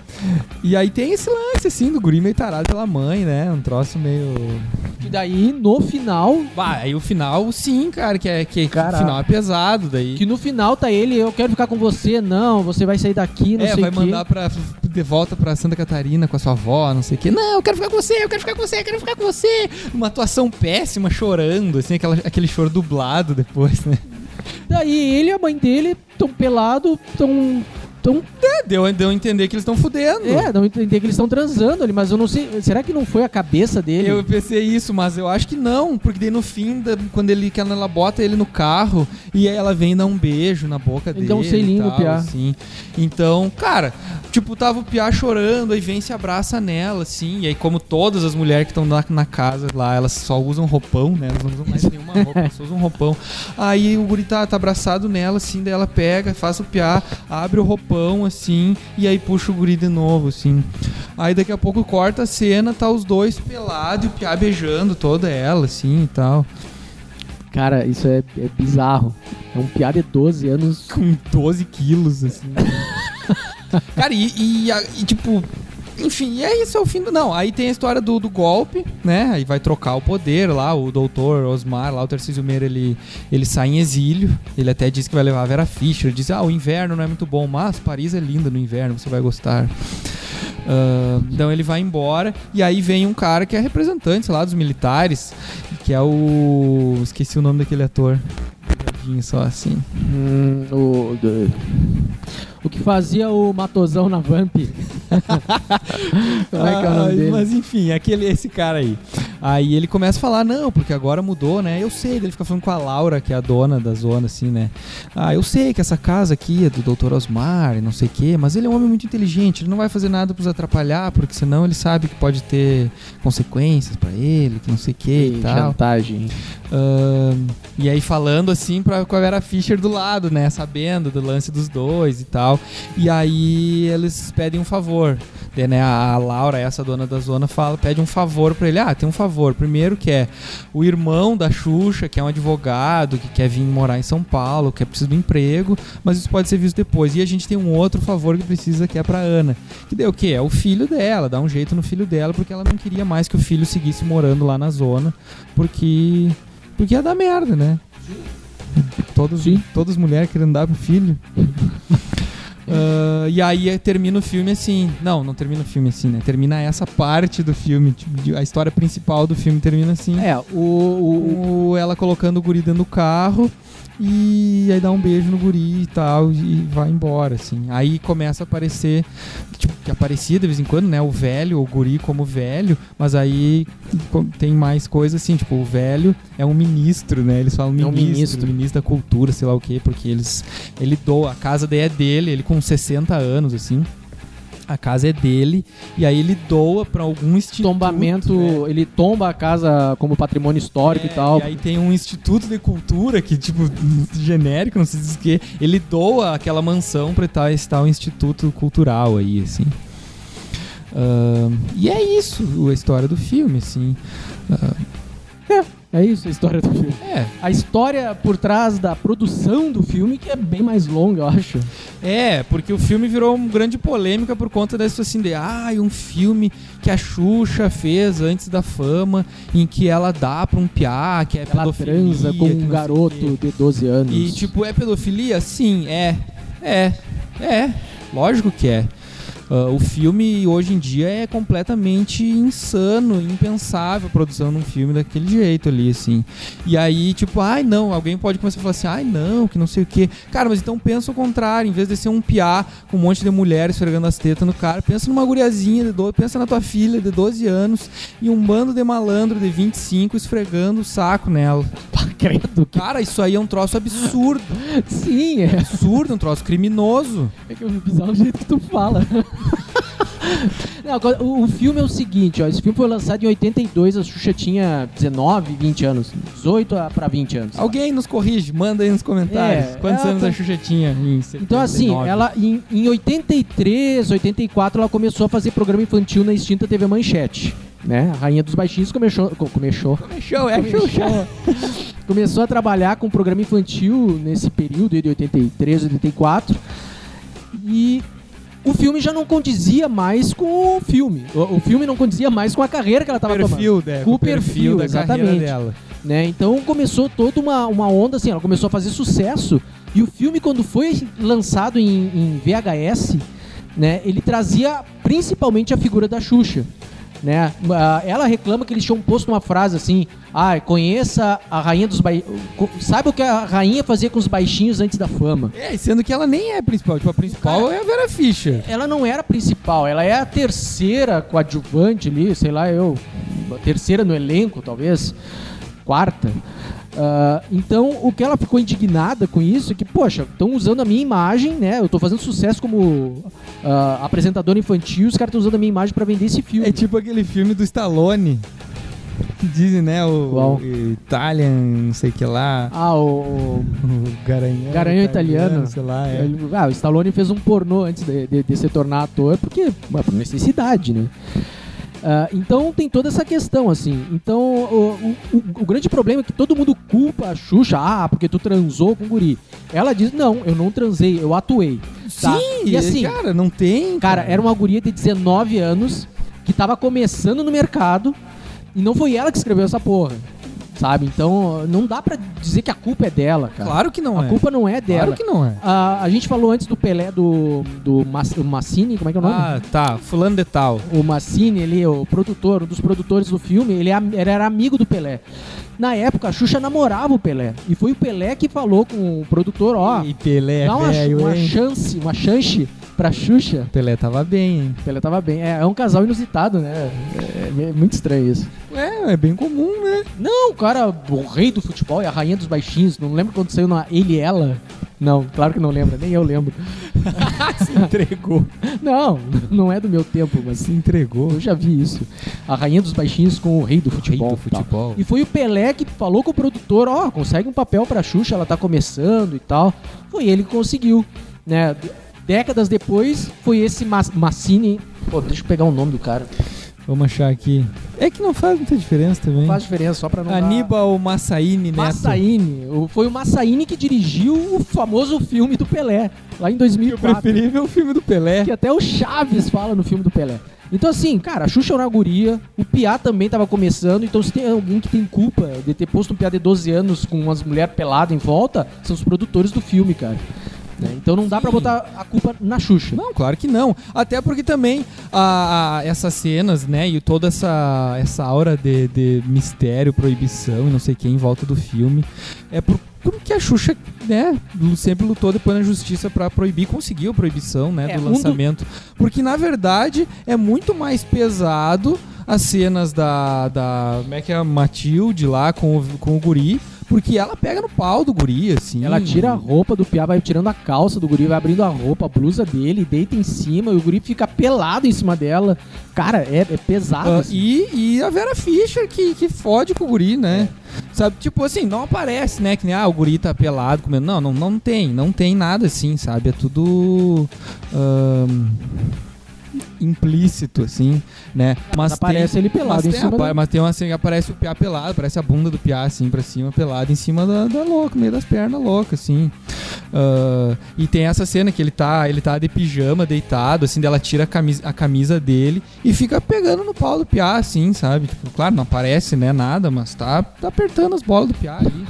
A: e aí tem esse lance, assim, do guri meio tarado pela mãe, né? Um troço meio.
B: E daí, no final,
A: Bah, aí o final, sim, cara, que é que
B: Caraca.
A: o final é pesado daí.
B: que no final tá ele, eu quero ficar com você, não, você vai sair daqui, não
A: é,
B: sei
A: vai
B: o quê.
A: mandar pra, de volta pra Santa Catarina com a sua avó, não sei o quê. Não, eu quero ficar com você, eu quero ficar com você, eu quero ficar com você. Uma atuação péssima, chorando, assim, aquela, aquele choro dublado depois, né?
B: Daí ele e a mãe dele tão pelado, tão. Tão
A: É, deu, deu a entender que eles estão fudendo.
B: é, não entender que eles estão transando ali, mas eu não sei. Será que não foi a cabeça dele?
A: Eu pensei isso, mas eu acho que não, porque daí no fim, da- quando ele, quando ela bota ele no carro e aí ela vem dar um beijo na boca
B: Ele
A: dele.
B: dá um selinho
A: e
B: no Piá.
A: Assim. Então, cara, tipo, tava o Piá chorando, aí vem e se abraça nela, assim. E aí, como todas as mulheres que estão na, na casa lá, elas só usam roupão, né? Elas não usam mais nenhuma roupa, elas só usam roupão. Aí o guri tá, tá abraçado nela, assim, daí ela pega, faz o Piá, abre o roupão, assim, e aí puxa o guri de novo, assim. Aí daqui a pouco corta a cena, tá os dois pelados e o Piá beijando toda ela, assim e tal.
B: Cara, isso é, é bizarro. É um piada de 12 anos.
A: Com 12 quilos, assim. (laughs) Cara, e, e, e, tipo, enfim, e é isso, é o fim do. Não, aí tem a história do, do golpe, né? Aí vai trocar o poder lá, o doutor Osmar, lá o Tarcísio Meira, ele, ele sai em exílio. Ele até diz que vai levar a Vera Fischer. Ele diz: Ah, o inverno não é muito bom, mas Paris é linda no inverno, você vai gostar. Uh, então ele vai embora e aí vem um cara que é representante lá dos militares, que é o. Esqueci o nome daquele ator. Só assim.
B: Hum, o, o que fazia o Matosão na Vamp. Como é que é o nome
A: Ai,
B: dele?
A: Mas enfim, aquele, esse cara aí. Aí ele começa a falar, não, porque agora mudou, né? Eu sei, ele fica falando com a Laura, que é a dona da zona, assim, né? Ah, eu sei que essa casa aqui é do Dr. Osmar e não sei o quê, mas ele é um homem muito inteligente, ele não vai fazer nada pra nos atrapalhar, porque senão ele sabe que pode ter consequências pra ele, que não sei o quê e tal.
B: chantagem.
A: Ahn, e aí falando assim pra, com a Vera Fischer do lado, né? Sabendo do lance dos dois e tal. E aí eles pedem um favor. Daí, né, a, Laura, essa dona da zona, fala, pede um favor pra ele. Ah, tem um favor. Primeiro que é o irmão da Xuxa, que é um advogado, que quer vir morar em São Paulo, que é preciso de um emprego, mas isso pode ser visto depois. E a gente tem um outro favor que precisa, que é pra Ana. Que daí o quê? É o filho dela, dá um jeito no filho dela, porque ela não queria mais que o filho seguisse morando lá na zona, porque porque ia dar merda, né? Todos,
B: Sim.
A: todas as mulheres querendo dar pro filho. (laughs) Ah, e aí termina o filme assim. Não, não termina o filme assim, né? Termina essa parte do filme. tipo, a história principal do filme termina assim.
B: É, o, o,
A: O- ela colocando o guri dentro do carro e aí dá um beijo no guri e tal e vai embora, assim. Aí começa a aparecer, tipo, que aparecia de vez em quando, né, o velho, o guri como velho, mas aí tem mais coisa assim, tipo, o velho é um ministro, né, eles falam
B: É um
A: ministro,
B: ministro.
A: ministro da cultura, sei lá o quê, porque eles, ele doa, a casa daí é dele, ele com 60 anos, assim, a casa é dele, e aí ele doa pra algum instituto.
B: tombamento,
A: né?
B: ele tomba a casa como patrimônio histórico
A: É,
B: e tal.
A: E aí tem um instituto de cultura que, tipo, genérico, não sei dizer o que. Ele doa aquela mansão pra tal, esse tal instituto cultural aí, assim. Ahn, e é isso a história do filme, assim.
B: É isso a história do filme.
A: É,
B: A história por trás da produção do filme que é bem mais longa, eu acho.
A: é, porque o filme virou uma grande polêmica por conta dessa assim de, ah, um filme que a Xuxa fez antes da fama, em que ela dá pra um piá, que é
B: Ela
A: pedofilia,
B: transa com um garoto de 12 anos.
A: E tipo, é pedofilia? Sim, é. É. É. Lógico que é. Ah, o filme hoje em dia é completamente insano, impensável a produção de um filme daquele jeito ali, assim. E aí, tipo, ai não, alguém pode começar a falar assim, ai não, que não sei o quê. Cara, mas então pensa o contrário, em vez de ser um piá com um monte de mulheres esfregando as tetas no cara, pensa numa guriazinha de 12, pensa na tua filha de 12 anos e um bando de malandro de 25 esfregando o saco nela.
B: Credo. Que...
A: Cara, isso aí é um troço absurdo. (laughs)
B: Sim, é.
A: Absurdo, um troço criminoso.
B: É que é bizarro o jeito que tu fala. (laughs) Não, o, o filme é o seguinte, ó. Esse filme foi lançado em 82, a Xuxa tinha 19, 20 anos. 18 a- pra 20 anos.
A: Alguém nos corrige, manda aí nos comentários.
B: É,
A: Quantos
B: ela
A: anos
B: tá-
A: a Xuxa tinha em
B: Então, assim,
A: 79?
B: ela em, em 83, 84, ela começou a fazer programa infantil na extinta TV Manchete. Né? A Rainha dos Baixinhos começou. co- Começou.
A: Show, é Xuxa.
B: Começou a trabalhar com programa infantil nesse período de 83, 84. E o filme já não condizia mais com o filme. O, o filme não condizia mais com a carreira que ela estava tomando.
A: perfil, né?
B: Com o
A: perfil da
B: exatamente.
A: dela.
B: né? Então começou toda uma, uma onda assim, ela começou a fazer sucesso. E o filme, quando foi lançado em, em VHS, né, ele trazia principalmente a figura da Xuxa. Né? Ah, Ela reclama que eles tinham posto uma frase assim: ah, conheça a rainha dos baixinhos. Saiba o que a rainha fazia com os baixinhos antes da fama.
A: É, sendo que ela nem é principal. Tipo, a principal é a Vera Fischer.
B: Ela não era a principal, ela é a terceira coadjuvante ali, sei lá, eu. Terceira no elenco, talvez. Quarta. Ah, então, o que ela ficou indignada com isso é que, poxa, estão usando a minha imagem, né? Eu tô fazendo sucesso como ah, apresentadora infantil, os caras estão usando a minha imagem pra vender esse filme.
A: É tipo aquele filme do Stallone. Que dizem, né? O, o Italian, não sei o que lá.
B: Ah, o.
A: O (laughs) Garanhão.
B: Garanhão italiano.
A: Sei lá, é.
B: Ah, o Stallone fez um pornô antes de, de- de se tornar ator, porque por necessidade, né? Ah, então tem toda essa questão, assim. Então o, o- o- grande problema é que todo mundo culpa a Xuxa, ah, porque tu transou com o guri. Ela diz, não, eu não transei, eu atuei. Tá?
A: Sim,
B: E assim,
A: cara, não tem.
B: Cara, era uma guria de 19 anos que tava começando no mercado e não foi ela que escreveu essa porra. Sabe? Então, não dá pra dizer que a culpa é dela, cara.
A: Claro que não
B: a
A: é.
B: culpa não é dela.
A: Claro que não é.
B: A, a gente falou antes do Pelé, do, do Mas- Massini, como é que é o nome?
A: Ah, tá. Fulano de tal.
B: O Massini, ele, o produtor, um dos produtores do filme, ele, é ele era amigo do Pelé. Na época, a Xuxa namorava o Pelé. E foi o Pelé que falou com o produtor, ó,
A: E Pelé,
B: dá uma,
A: velho,
B: uma
A: hein?
B: chance, uma chance pra Xuxa.
A: Pelé tava bem, hein?
B: O Pelé tava bem. É, é um casal inusitado, né? É, é muito estranho isso.
A: É, é bem comum, né?
B: Não, o cara, o rei do futebol e a rainha dos baixinhos. Não lembro quando saiu na Ele e Ela? Não, claro que não lembra, nem eu lembro. (laughs)
A: Se entregou.
B: Não, não é do meu tempo, mas
A: Se entregou.
B: eu já vi isso. A rainha dos baixinhos com o rei do futebol.
A: Rei do
B: tal.
A: futebol.
B: E foi o Pelé que falou com o produtor, ó, consegue um papel pra Xuxa, ela tá começando e tal. Foi ele que conseguiu, né? Décadas depois, foi esse Mas Massini... Pô, deixa eu pegar o nome do cara.
A: Vamos achar aqui. É que não faz muita diferença também.
B: Faz diferença, só pra não dar-
A: Aníbal Massaini Neto.
B: Massaini. O- Foi o Massaini que dirigiu o famoso filme do Pelé, lá em
A: Eu
B: 2004.
A: preferi ver o filme do Pelé.
B: Que até o Chaves fala no filme do Pelé. Então, assim, cara, a Xuxa era uma guria, o Piá também tava começando, então se tem alguém que tem culpa de ter posto um Piá de 12 anos com umas mulheres peladas em volta, são os produtores do filme, cara. Né? Então não dá pra
A: Sim.
B: botar a culpa na Xuxa.
A: Não, claro que não. Até porque também a, a- essas cenas, né, e toda essa, essa aura de, de mistério, proibição e não sei o que em volta do filme, é por, porque a Xuxa, né, sempre lutou depois na justiça pra proibir, conseguiu a proibição, né,
B: É,
A: do
B: do-
A: lançamento. Porque na verdade é muito mais pesado as cenas da, da como é que é, a Matilde lá com o, com o guri, porque ela pega no pau do guri, assim.
B: Ela tira a roupa do Piá, vai tirando a calça do guri, vai abrindo a roupa, a blusa dele, deita em cima, e o guri fica pelado em cima dela. Cara, é, é pesado.
A: Ah,
B: assim.
A: e, e a Vera Fischer que, que fode com o guri, né? Sabe, tipo assim, não aparece, né? Que nem, ah, o guri tá pelado comendo. Não, não, não tem, não tem nada assim, sabe? É tudo. ahn, implícito, assim, né?
B: Mas aparece ele pelado
A: mas
B: em
A: tem,
B: cima da-
A: mas tem uma assim, aparece o piá pelado, aparece a bunda do piá assim pra cima, pelado em cima da, da louca, meio das pernas loucas, assim. Ah, e tem essa cena que ele tá, ele tá de pijama, deitado, assim, dela tira a camisa, a camisa dele e fica pegando no pau do piá, assim, sabe? Tipo, claro, não aparece, né, nada, mas tá, tá apertando as bolas do piá ali.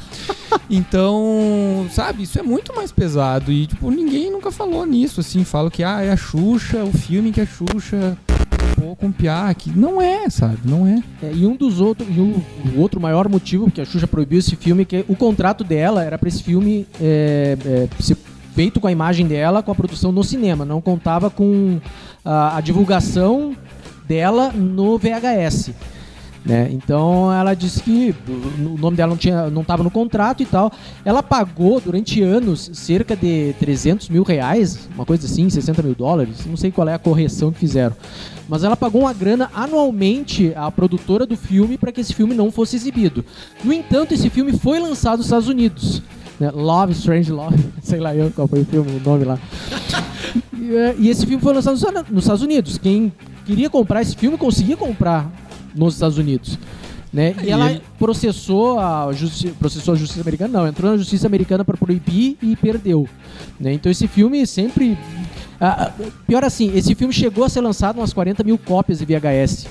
A: Então, sabe, isso é muito mais pesado e, tipo, ninguém nunca falou nisso, assim, fala que, ah, é a Xuxa, o filme que a Xuxa pô com piá, que não é, sabe, não é.
B: É, e um dos outros, e o, o outro maior motivo porque a Xuxa proibiu esse filme é que o contrato dela era pra esse filme é, é, ser feito com a imagem dela, com a produção no cinema, não contava com a, a divulgação dela no VHS. Né? Então ela disse que o nome dela não tinha, não estava no contrato e tal. Ela pagou durante anos cerca de 300 mil reais, uma coisa assim, 60 mil dólares. Não sei qual é a correção que fizeram. Mas ela pagou uma grana anualmente à produtora do filme para que esse filme não fosse exibido. No entanto, esse filme foi lançado nos Estados Unidos. né? Love, Strange Love, (laughs) sei lá eu qual foi o filme, o nome lá. (laughs) E, e esse filme foi lançado nos Estados Unidos. Quem queria comprar esse filme conseguia comprar nos Estados Unidos. Né? E
A: E
B: ela
A: ele-
B: processou a, justi processou a justiça americana, não, entrou na justiça americana para proibir e perdeu. Né? Então esse filme sempre. ah, pior assim, esse filme chegou a ser lançado umas 40 mil cópias de VHS.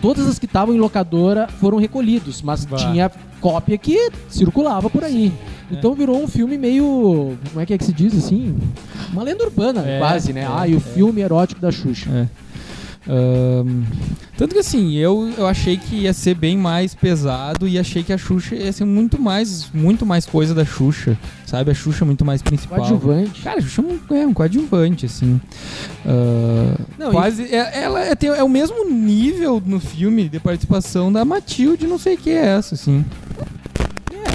B: Todas as que estavam em locadora foram recolhidos, mas
A: Bah.
B: tinha cópia que circulava por aí. Então virou um filme meio. Como é que é que se diz assim? Uma lenda urbana,
A: É,
B: quase, né?
A: é,
B: ah, e o
A: é.
B: filme erótico da Xuxa.
A: É. Ahn, tanto que assim, eu, eu achei que ia ser bem mais pesado e achei que a Xuxa ia ser muito mais, muito mais coisa da Xuxa, sabe? A Xuxa muito mais principal.
B: Coadjuvante.
A: Cara, a Xuxa é um, é um coadjuvante, assim. Ah,
B: Não,
A: quase. É, ela é, tem- é o mesmo nível no filme de participação da Matilde, não sei o que é essa, assim.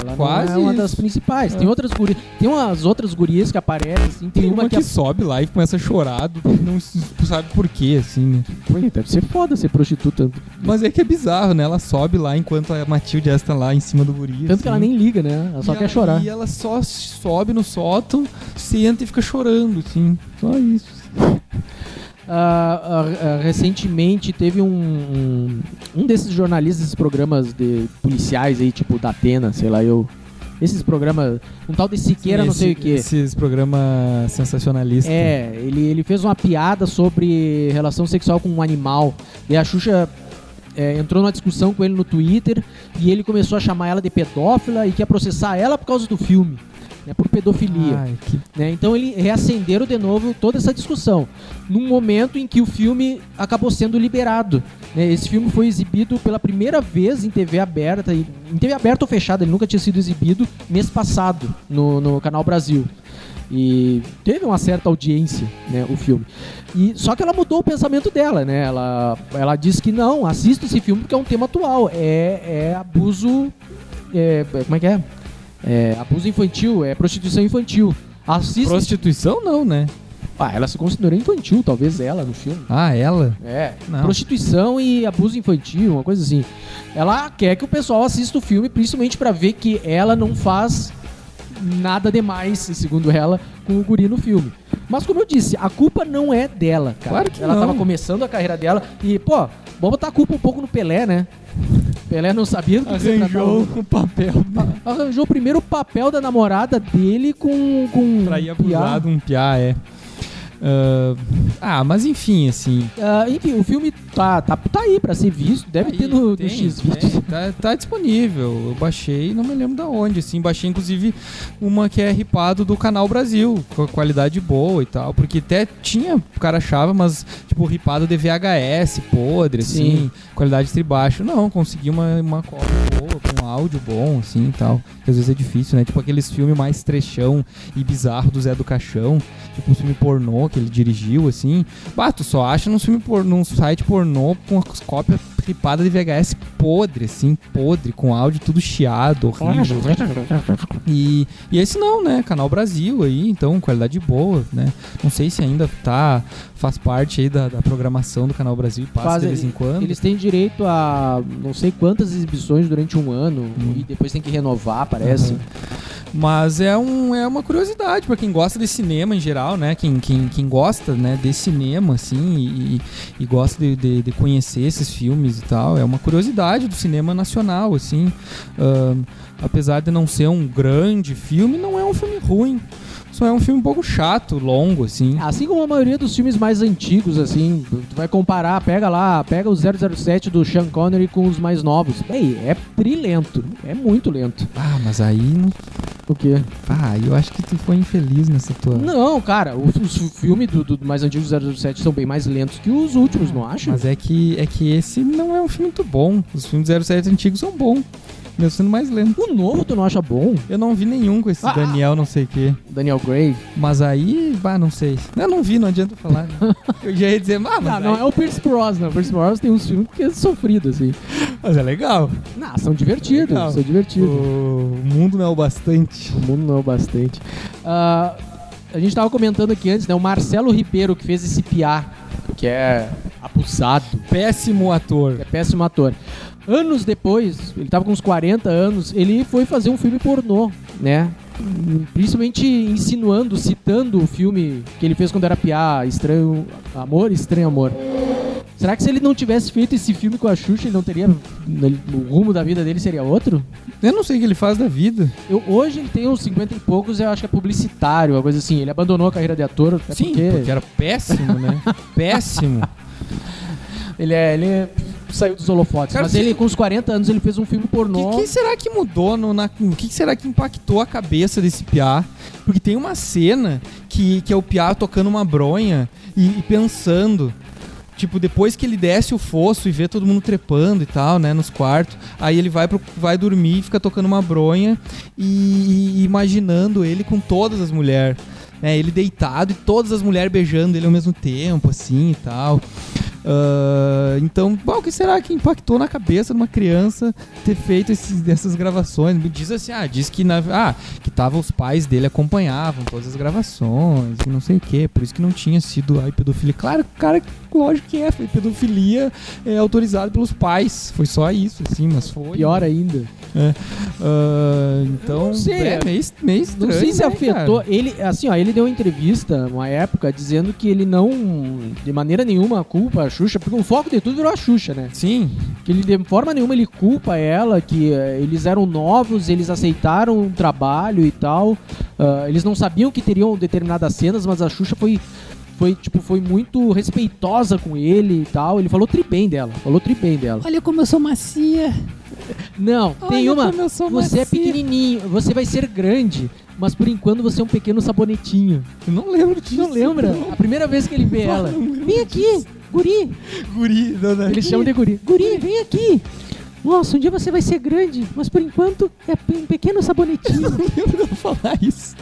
B: Ela
A: Quase
B: é uma
A: isso.
B: das principais.
A: É.
B: Tem outras gurias. Tem umas outras gurias que aparecem, assim. Tem,
A: Tem
B: uma,
A: uma
B: que,
A: que sobe lá e começa a chorar, não sabe por quê, assim, né?
B: Pô, Deve ser foda ser prostituta.
A: Mas é que é bizarro, né? Ela sobe lá enquanto a Matilde está lá em cima do guri.
B: Tanto que ela
A: assim.
B: nem liga, né? Ela só
A: E
B: quer
A: ela-
B: chorar.
A: E ela só sobe no sótão, senta e fica chorando, assim. Só isso.
B: Ah, ah, recentemente teve um, um, um desses jornalistas, esses programas de policiais aí, tipo da Atena, sei lá, eu. Esses programas, um tal de Siqueira,
A: Sim,
B: não sei o quê.
A: Esses programas sensacionalistas.
B: É, ele, ele fez uma piada sobre relação sexual com um animal. E a Xuxa é, entrou numa discussão com ele no Twitter e ele começou a chamar ela de pedófila e quer processar ela por causa do filme, né, por pedofilia.
A: Ai, que
B: né? Então ele reacenderam de novo toda essa discussão, num momento em que o filme acabou sendo liberado. né? Esse filme foi exibido pela primeira vez em TV aberta, em TV aberta ou fechada, ele nunca tinha sido exibido mês passado no, no Canal Brasil. E teve uma certa audiência, né, o filme. E, só que ela mudou o pensamento dela, né? Ela, ela disse que não, assista esse filme porque é um tema atual. É, é abuso. é, como é que é? É abuso infantil, é prostituição infantil. Assista.
A: Prostituição não, né?
B: Ah, ela se considerou infantil, talvez ela no filme.
A: Ah, ela?
B: É,
A: Não.
B: prostituição e abuso infantil, uma coisa assim. Ela quer que o pessoal assista o filme, principalmente pra ver que ela não faz nada demais, segundo ela, com o guri no filme. Mas como eu disse, a culpa não é dela, cara.
A: Claro que
B: ela
A: não.
B: tava começando a carreira dela e, pô, vamos botar a culpa um pouco no Pelé, né? Pelé não sabia do que
A: Arranjou o papel
B: Arranjou o primeiro papel da namorada dele com. com
A: pra ir
B: piá.
A: abusado um piá, é. Ah, ah, mas enfim, assim.
B: Ah, enfim, o filme tá, tá, tá aí pra ser visto, deve
A: Aí,
B: ter no,
A: tem,
B: no X-Videos.
A: tem, tá, tá disponível. Eu baixei, não me lembro da onde, assim. Baixei, inclusive, uma que é ripado do Canal Brasil, com a qualidade boa e tal. Porque até tinha, o cara achava, mas, tipo, ripado de VHS, podre, assim,
B: Sim.
A: qualidade tri baixo. Não, consegui uma, uma cópia boa, com áudio bom, assim e tal. Que às vezes é difícil, né? Tipo aqueles filmes mais trechão e bizarro do Zé do Caixão. Tipo um filme pornô que ele dirigiu, assim. Bah, tu só acha num, filme por, num site pornô com as cópias ripadas de VHS podre, assim, podre, com áudio tudo chiado, horrível. E, e esse não, né? Canal Brasil aí, então, qualidade boa, né? Não sei se ainda tá, faz parte aí da, da programação do Canal Brasil e passa
B: Faz-
A: de vez em quando.
B: Eles têm direito a não sei quantas exibições durante um ano
A: Hum.
B: e depois tem que renovar, parece.
A: Aham. Mas é, um, é uma curiosidade pra quem gosta de cinema em geral, né? Quem, quem, quem gosta né, de cinema, assim, e, e gosta de, de, de conhecer esses filmes e tal. É uma curiosidade do cinema nacional, assim. Ahn, apesar de não ser um grande filme, não é um filme ruim. Só é um filme um pouco chato, longo, assim.
B: Assim como a maioria dos filmes mais antigos, assim, tu vai comparar, pega lá, pega o 007 do Sean Connery com os mais novos. Bem, é trilento, é muito lento.
A: Ah, mas aí.
B: O quê?
A: Ah, eu acho que tu foi infeliz nessa tua.
B: Não, cara, os, os filmes do, do mais antigos do 007 são bem mais lentos que os últimos, não acha?
A: Mas é que, é que esse não é um filme muito bom. Os filmes 07 antigos são bons. Mesmo sendo mais lento.
B: O novo tu não acha bom?
A: Eu não vi nenhum com esse
B: Ah,
A: Daniel não sei o quê.
B: Daniel Gray?
A: Mas aí, bah, não sei. Eu não vi, não adianta falar. né? (laughs) Eu já ia dizer, ah, mas,
B: Não, não
A: aí-
B: é o Pierce Brosnan. O Pierce Brosnan tem uns filmes que é sofrido, assim.
A: mas é legal.
B: Não, são divertidos,
A: Legal.
B: são divertidos.
A: O mundo não é o bastante.
B: O mundo não é o bastante. Ah, a gente tava comentando aqui antes, né? O Marcelo Ribeiro que fez esse piá, que é abusado,
A: Péssimo ator.
B: é péssimo ator. Anos depois, ele tava com uns 40 anos, ele foi fazer um filme pornô, né? Principalmente insinuando, citando o filme que ele fez quando era piá, Estranho Amor, Estranho Amor. Será que se ele não tivesse feito esse filme com a Xuxa, ele não teria. ele- o rumo da vida dele seria outro?
A: Eu não sei o que ele faz da vida.
B: Eu, hoje ele tem uns 50 e poucos, eu acho que é publicitário, uma coisa assim. Ele abandonou a carreira de ator.
A: Sim,
B: porque
A: porque era péssimo, né? (laughs) péssimo.
B: ele, é, ele é- saiu dos holofotes.
A: Cara,
B: Mas ele, com uns 40 anos, ele fez um filme
A: O
B: pornô.
A: que, que será que mudou no, na, o que, que será que impactou a cabeça desse piá? Porque tem uma cena que, que é o piá tocando uma bronha e, e pensando. Tipo, depois que ele desce o fosso e vê todo mundo trepando e tal, né, nos quartos, aí ele vai, pro, vai dormir e fica tocando uma bronha e, e imaginando ele com todas as mulheres. Né, ele deitado e todas as mulheres beijando ele ao mesmo tempo, assim e tal. Ah, então, bom, o que será que impactou na cabeça de uma criança ter feito esses, essas gravações? Diz assim, ah, diz que, na, ah, que tava, os pais dele acompanhavam todas as gravações, e não sei o que, por isso que não tinha sido a pedofilia. Claro, cara, lógico que é, foi pedofilia é, autorizada pelos pais, foi só isso, assim, mas foi.
B: Pior ainda.
A: Ah, então,
B: Não sei,
A: é meio, meio estranho.
B: Não sei se
A: né,
B: afetou.
A: cara?
B: Ele, assim, ó, ele deu uma entrevista uma época dizendo que ele não, de maneira nenhuma, culpa a Xuxa, porque o foco de tudo virou a Xuxa, né?
A: Sim,
B: Que ele, de forma nenhuma, ele culpa ela, que eh, eles eram novos, eles aceitaram um trabalho e tal. Ah, eles não sabiam que teriam determinadas cenas, mas a Xuxa foi. Foi, tipo, foi muito respeitosa com ele e tal. Ele falou tri bem dela. Falou tri bem dela.
A: Olha como eu sou macia.
B: Não, tem
A: Olha
B: uma.
A: como eu sou
B: Você é
A: macia.
B: pequenininho, você vai ser grande, mas por enquanto você é um pequeno sabonetinho.
A: Eu não lembro disso.
B: Não lembra? A primeira vez que ele vê ela. Vem aqui, guri.
A: Guri, dona.
B: Eles chamam de guri. Guri, vem aqui. Nossa, um dia você vai ser grande, mas por enquanto é um pequeno sabonetinho.
A: Eu não lembro dela falar isso.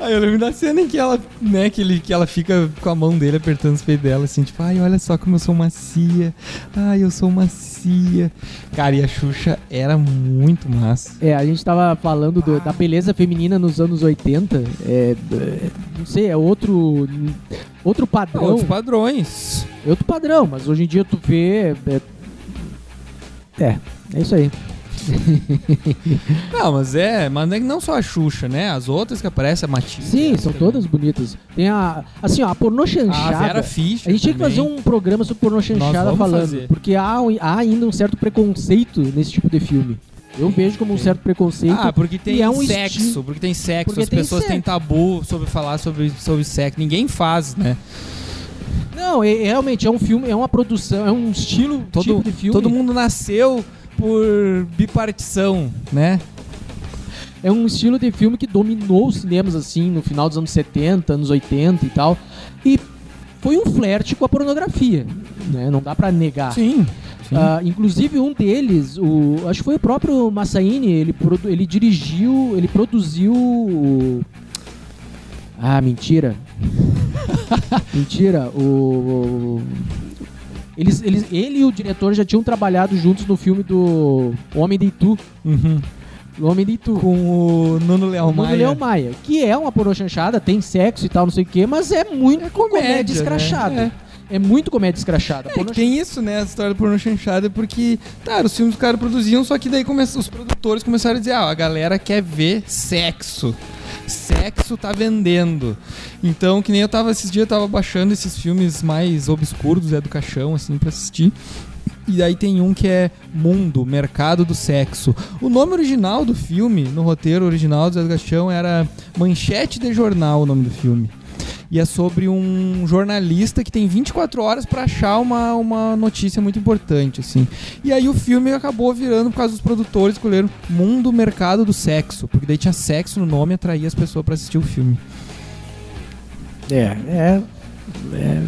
A: Aí eu lembro da cena em que ela, né, que, ele, que ela fica com a mão dele apertando os peitos dela, assim, tipo, ai, olha só como eu sou macia. Ai, eu sou macia. Cara, e a Xuxa era muito massa.
B: É, a gente tava falando do- da beleza feminina nos anos 80. É, é, não sei, é outro. Outro padrão.
A: Outros padrões.
B: É outro padrão, mas hoje em dia tu vê. É, é, é isso aí. (laughs)
A: Não, mas é, mas não é que não só a Xuxa, né? As outras que aparecem, a Matilde.
B: Sim, são todas bonitas. Tem a. Assim, ó, a pornô
A: A
B: chanchada.
A: Vera Fischer.
B: A gente tinha que fazer um programa sobre pornô chanchada falando.
A: fazer.
B: Porque há, há ainda um certo preconceito nesse tipo de filme. Eu vejo como um certo preconceito.
A: Ah, porque tem
B: é um
A: sexo,
B: estilo-
A: porque tem sexo,
B: Porque
A: as pessoas têm
B: sexo.
A: tabu sobre falar sobre, sobre sexo. Ninguém faz, né?
B: Não, é, é realmente é um filme, é uma produção, é um estilo
A: Todo,
B: tipo de filme.
A: todo mundo nasceu por bipartição, né?
B: É um estilo de filme que dominou os cinemas assim no final dos anos 70, anos 80 e tal. E foi um flerte com a pornografia, né? Não dá pra negar.
A: Sim.
B: Ah, inclusive um deles, o, acho que foi o próprio Massaini, ele, ele dirigiu, ele produziu. o- Ah, mentira. (laughs) mentira. O, eles, eles, ele e o diretor já tinham trabalhado juntos no filme do Homem de Itu.
A: Uhum.
B: O Homem de Itu.
A: Com o Nuno Leal
B: O Nuno
A: Maia.
B: Leão Maia, que é uma pornô chanchada, tem sexo e tal, não sei o quê, mas é muito comédia,
A: comédia,
B: escrachada.
A: né?
B: É. muito comédia escrachada.
A: É, tem isso, né? A história do pornô chanchada, porque, tá, os filmes que os caras produziam, só que daí come- os produtores começaram a dizer, ah, a galera quer ver sexo. Sexo tá vendendo. Então, que nem eu tava, esses dias eu tava baixando esses filmes mais obscuros do Zé do Caixão, assim, pra assistir. E daí tem um que é Mundo, Mercado do Sexo. O nome original do filme, no roteiro original do Zé do Caixão, era Manchete de Jornal, o nome do filme. E é sobre um jornalista que tem 24 horas pra achar uma, uma notícia muito importante, assim. E aí o filme acabou virando, por causa dos produtores, escolheram Mundo Mercado do Sexo. Porque daí tinha sexo no nome e atraía as pessoas pra assistir o filme.
B: É, é. é.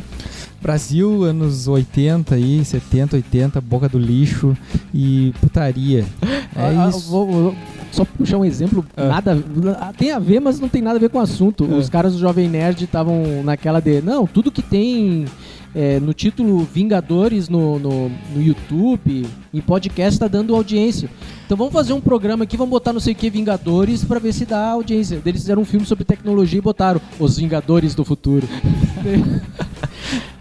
A: Brasil, anos 80 aí, 70, 80, boca do lixo e putaria. É
B: Ah, ah,
A: isso.
B: vou- vou só puxar um exemplo,
A: Ah.
B: nada. Tem a ver, mas não tem nada a ver com o assunto.
A: Ah.
B: Os caras do Jovem Nerd estavam naquela de. Não, tudo que tem é, no título Vingadores no, no, no YouTube, em podcast, tá dando audiência. Então vamos fazer um programa aqui, vamos botar não sei o que Vingadores pra ver se dá audiência. Eles fizeram um filme sobre tecnologia e botaram Os Vingadores do Futuro. (laughs)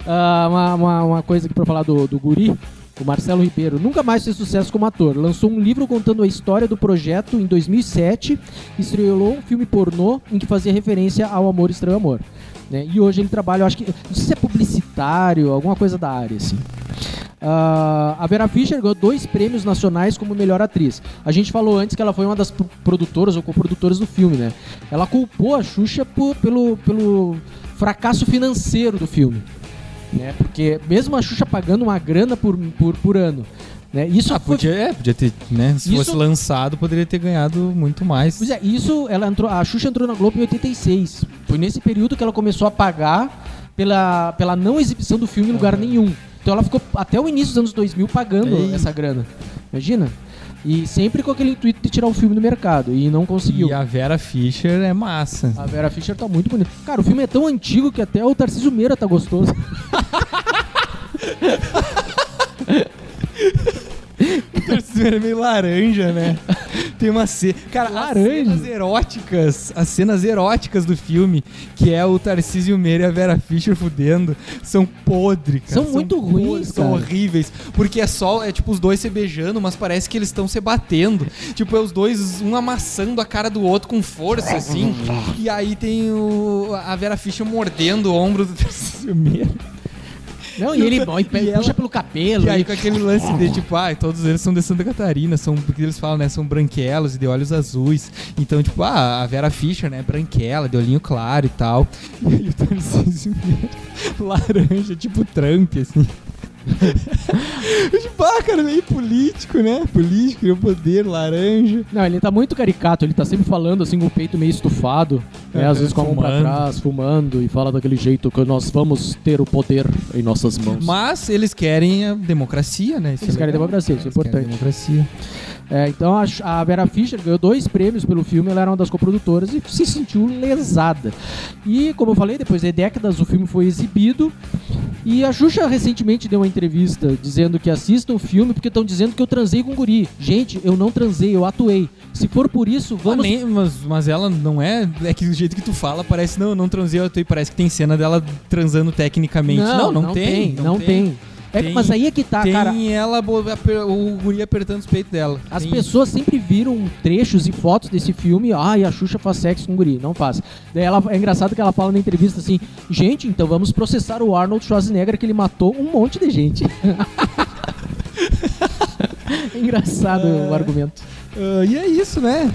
B: Ah, uma, uma, uma coisa aqui pra falar do, do Guri. O Marcelo Ribeiro nunca mais fez sucesso como ator. Lançou um livro contando a história do projeto em 2007 e estrelou um filme pornô em que fazia referência ao Amor Estranho Amor. né? E hoje ele trabalha, eu acho que, não sei se é publicitário, alguma coisa da área, assim. Ah, a Vera Fischer ganhou dois prêmios nacionais como melhor atriz. A gente falou antes que ela foi uma das pro- produtoras ou coprodutoras do filme, né? Ela culpou a Xuxa por- pelo, pelo fracasso financeiro do filme. Né? Porque mesmo a Xuxa pagando uma grana por, por, por ano. Né? Isso
A: Ah,
B: foi-
A: podia, é, podia ter, né? Se
B: Isso-
A: fosse lançado, poderia ter ganhado muito mais.
B: Pois é, isso ela entrou, a Xuxa entrou na Globo em 86. Foi nesse período que ela começou a pagar pela, pela não exibição do filme em lugar nenhum. Então ela ficou até o início dos anos 2000 pagando
A: Ei.
B: essa grana. Imagina? E sempre com aquele intuito de tirar o filme do mercado e não conseguiu.
A: E a Vera Fischer é massa.
B: A Vera Fischer tá muito bonita. Cara, o filme é tão antigo que até o Tarcísio Meira tá gostoso. (laughs)
A: O Tarcísio Meira é meio laranja, né? (laughs) Tem uma cena. Cara,
B: Laranja?
A: as cenas eróticas, as cenas eróticas do filme, que é o Tarcísio Meira e a Vera Fischer fudendo, são podres, cara.
B: São muito ruins,
A: São
B: cara.
A: horríveis. Porque é só, é tipo os dois se beijando, mas parece que eles estão se batendo. Tipo, é os dois, um amassando a cara do outro com força, assim. E aí tem o, a Vera Fischer mordendo o ombro do Tarcísio Meira.
B: Não, e ele bom, e puxa
A: ela-
B: pelo cabelo.
A: E aí
B: e-
A: com aquele lance de (laughs) tipo, ah, todos eles são de Santa Catarina, são, porque eles falam, né, são branquelos e de olhos azuis. Então, tipo, ah, a Vera Fischer, né, branquela, de olhinho claro e tal. (laughs) E aí o Tarcísio Meira, (laughs) laranja, tipo Trump, assim. (laughs) tipo, ah, cara, meio político, né? Político, o poder, laranja.
B: Não, ele tá muito caricato, ele tá sempre falando assim com o peito meio estufado, né? Às vezes com a mão pra
A: fumando.
B: trás, fumando, e fala daquele jeito que nós vamos ter o poder em nossas mãos.
A: Mas eles querem a democracia, né? Isso
B: Eles
A: é
B: querem democracia, isso é
A: Eles querem
B: importante.
A: democracia.
B: É, então a, a Vera Fischer ganhou dois prêmios pelo filme, ela era uma das coprodutoras e se sentiu lesada. E, como eu falei, depois de décadas o filme foi exibido. E a Xuxa recentemente deu uma entrevista dizendo que assistam o filme porque estão dizendo que eu transei com o guri. Gente, eu não transei, eu atuei. Se for por isso,
A: Vamos...
B: vamos.
A: nem- mas, mas ela não é. É que do jeito que tu fala, parece. Não, eu não transei, eu atuei. Parece que tem cena dela transando tecnicamente. Não, não, tem,
B: Não, tem. É,
A: Tem-
B: mas aí é que tá,
A: tem
B: cara.
A: ela, bo- aper- o guri apertando os peitos dela.
B: As
A: Tem-
B: pessoas sempre viram trechos e fotos desse filme. Ah, e a Xuxa faz sexo com o guri. Não faz. Daí ela, é engraçado que ela fala na entrevista assim: gente, então vamos processar o Arnold Schwarzenegger que ele matou um monte de gente. (laughs) é engraçado o argumento.
A: Ah, e é isso, né?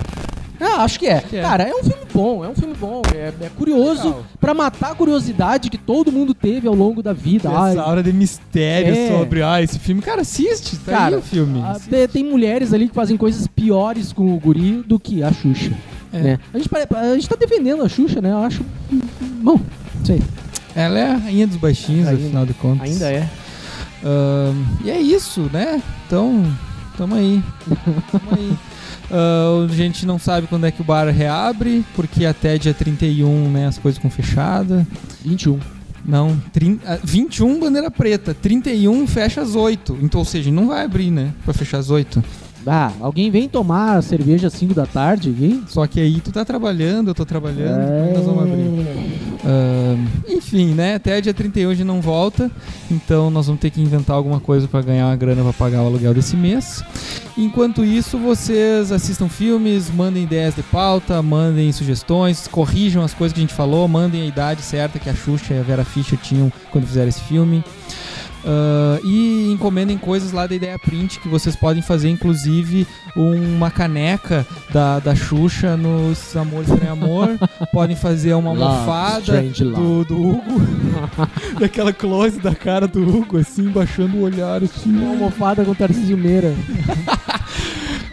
B: Ah, acho que é.
A: que é.
B: Cara, é um filme bom, é um filme bom. É, é curioso pra matar a curiosidade que todo mundo teve ao longo da vida. Ai,
A: Essa aura de mistério
B: É.
A: sobre ah, esse filme. Cara, assiste, tá aí
B: Cara,
A: o filme.
B: ah, te- tem mulheres ali que fazem coisas piores com o guri do que a Xuxa.
A: É.
B: né? A, gente, a gente tá defendendo a Xuxa, né? Eu acho. Bom, isso aí.
A: Ela é a rainha dos baixinhos,
B: Ainda-
A: afinal de contas.
B: Ainda é.
A: Ah, e é isso, né? Então, tamo aí. Tamo aí. (laughs) Ah, a gente não sabe quando é que o bar reabre, porque até dia 31, né, as coisas ficam fechadas.
B: 21.
A: Não, trin- ah, 21 bandeira preta, 31 fecha às 8. Então, ou seja, não vai abrir, né, pra fechar às 8.
B: Ah, alguém vem tomar cerveja às 5 da tarde aqui?
A: Só que aí tu tá trabalhando, eu tô trabalhando,
B: É.
A: nós vamos abrir? Ah, enfim, né? Até dia 31 a gente não volta. Então nós vamos ter que inventar alguma coisa pra ganhar uma grana pra pagar o aluguel desse mês. Enquanto isso, vocês assistam filmes, mandem ideias de pauta, mandem sugestões, corrijam as coisas que a gente falou, mandem a idade certa que a Xuxa e a Vera Fischer tinham quando fizeram esse filme. Ah, e encomendem coisas lá da Ideia Print que vocês podem fazer, inclusive uma caneca da, da Xuxa nos Amores Sem Amor. (laughs) podem fazer uma almofada do, do Hugo, (laughs) daquela close da cara do Hugo, assim, baixando o olhar, assim.
B: Uma almofada com Tarcísio Meira. (laughs)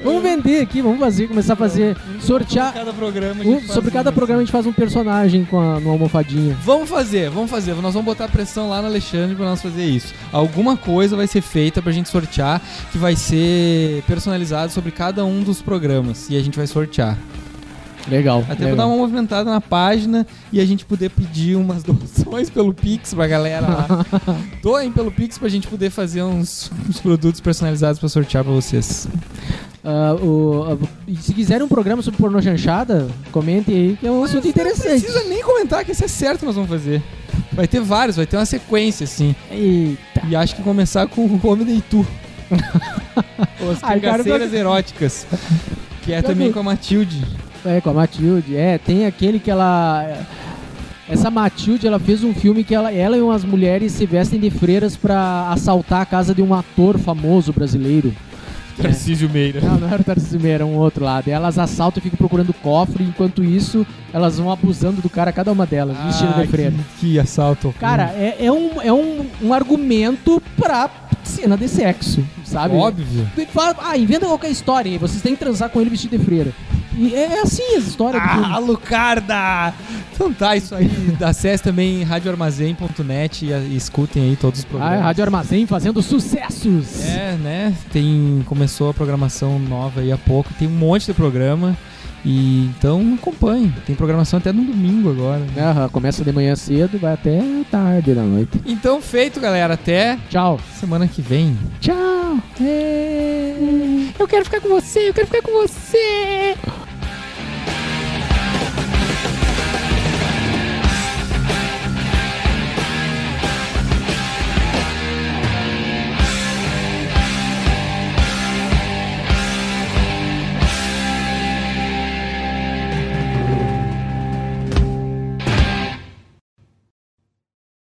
B: vamos vender aqui, vamos fazer, começar a fazer. Sortear.
A: Cada programa
B: um- sobre cada
A: um,
B: programa a gente faz um personagem com a, numa almofadinha.
A: Vamos fazer, vamos fazer. Nós vamos botar pressão lá no Alexandre pra nós fazer isso. Alguma coisa vai ser feita pra gente sortear que vai ser personalizado sobre cada um dos programas e a gente vai sortear.
B: Legal.
A: Até pra
B: legal.
A: dar uma movimentada na página e a gente poder pedir umas (laughs) doações pelo Pix pra galera lá. (laughs) Doem pelo Pix pra gente poder fazer uns, uns produtos personalizados pra sortear pra vocês.
B: Ah, o- ah, e se quiserem um programa sobre pornô chanchada, comentem aí que é um assunto
A: Não
B: interessante.
A: precisa nem comentar que isso é certo que nós vamos fazer. Vai ter vários, vai ter uma sequência, assim.
B: Eita.
A: E acho que começar com o Homem de Itu. (laughs) As
B: cara,
A: cangaceiras eróticas. Que é também com a Matilde.
B: É, com a Matilde. É, tem aquele que ela. Essa Matilde, ela fez um filme que ela, ela e umas mulheres se vestem de freiras pra assaltar a casa de um ator famoso brasileiro. (laughs)
A: Tarcísio Meira.
B: Não, não era o Tarcísio Meira, era um outro lado. E elas assaltam e ficam procurando cofre, enquanto isso, elas vão abusando do cara, cada uma delas, vestida de freira.
A: Ah, Que, que assalto.
B: Cara, é, é, um, é um, um argumento pra cena de sexo, sabe?
A: Óbvio.
B: Ah, inventa qualquer história aí, vocês têm que transar com ele vestido de freira. E é assim as histórias do
A: Ah,
B: filme.
A: Lucarda! Então tá, isso aí. (laughs) Acesse também radioarmazém.net e, e escutem aí todos os
B: Ah,
A: programas.
B: é Rádio Armazém fazendo sucessos.
A: É, né? Tem, começou a programação nova aí há pouco. Tem um monte de programa. E então acompanhe. Tem programação até no domingo agora.
B: Aham, começa de manhã cedo, vai até tarde da noite.
A: Então feito, galera. Até
B: Tchau.
A: semana que vem.
B: Tchau.
A: É.
B: Eu quero ficar com você, eu quero ficar com você.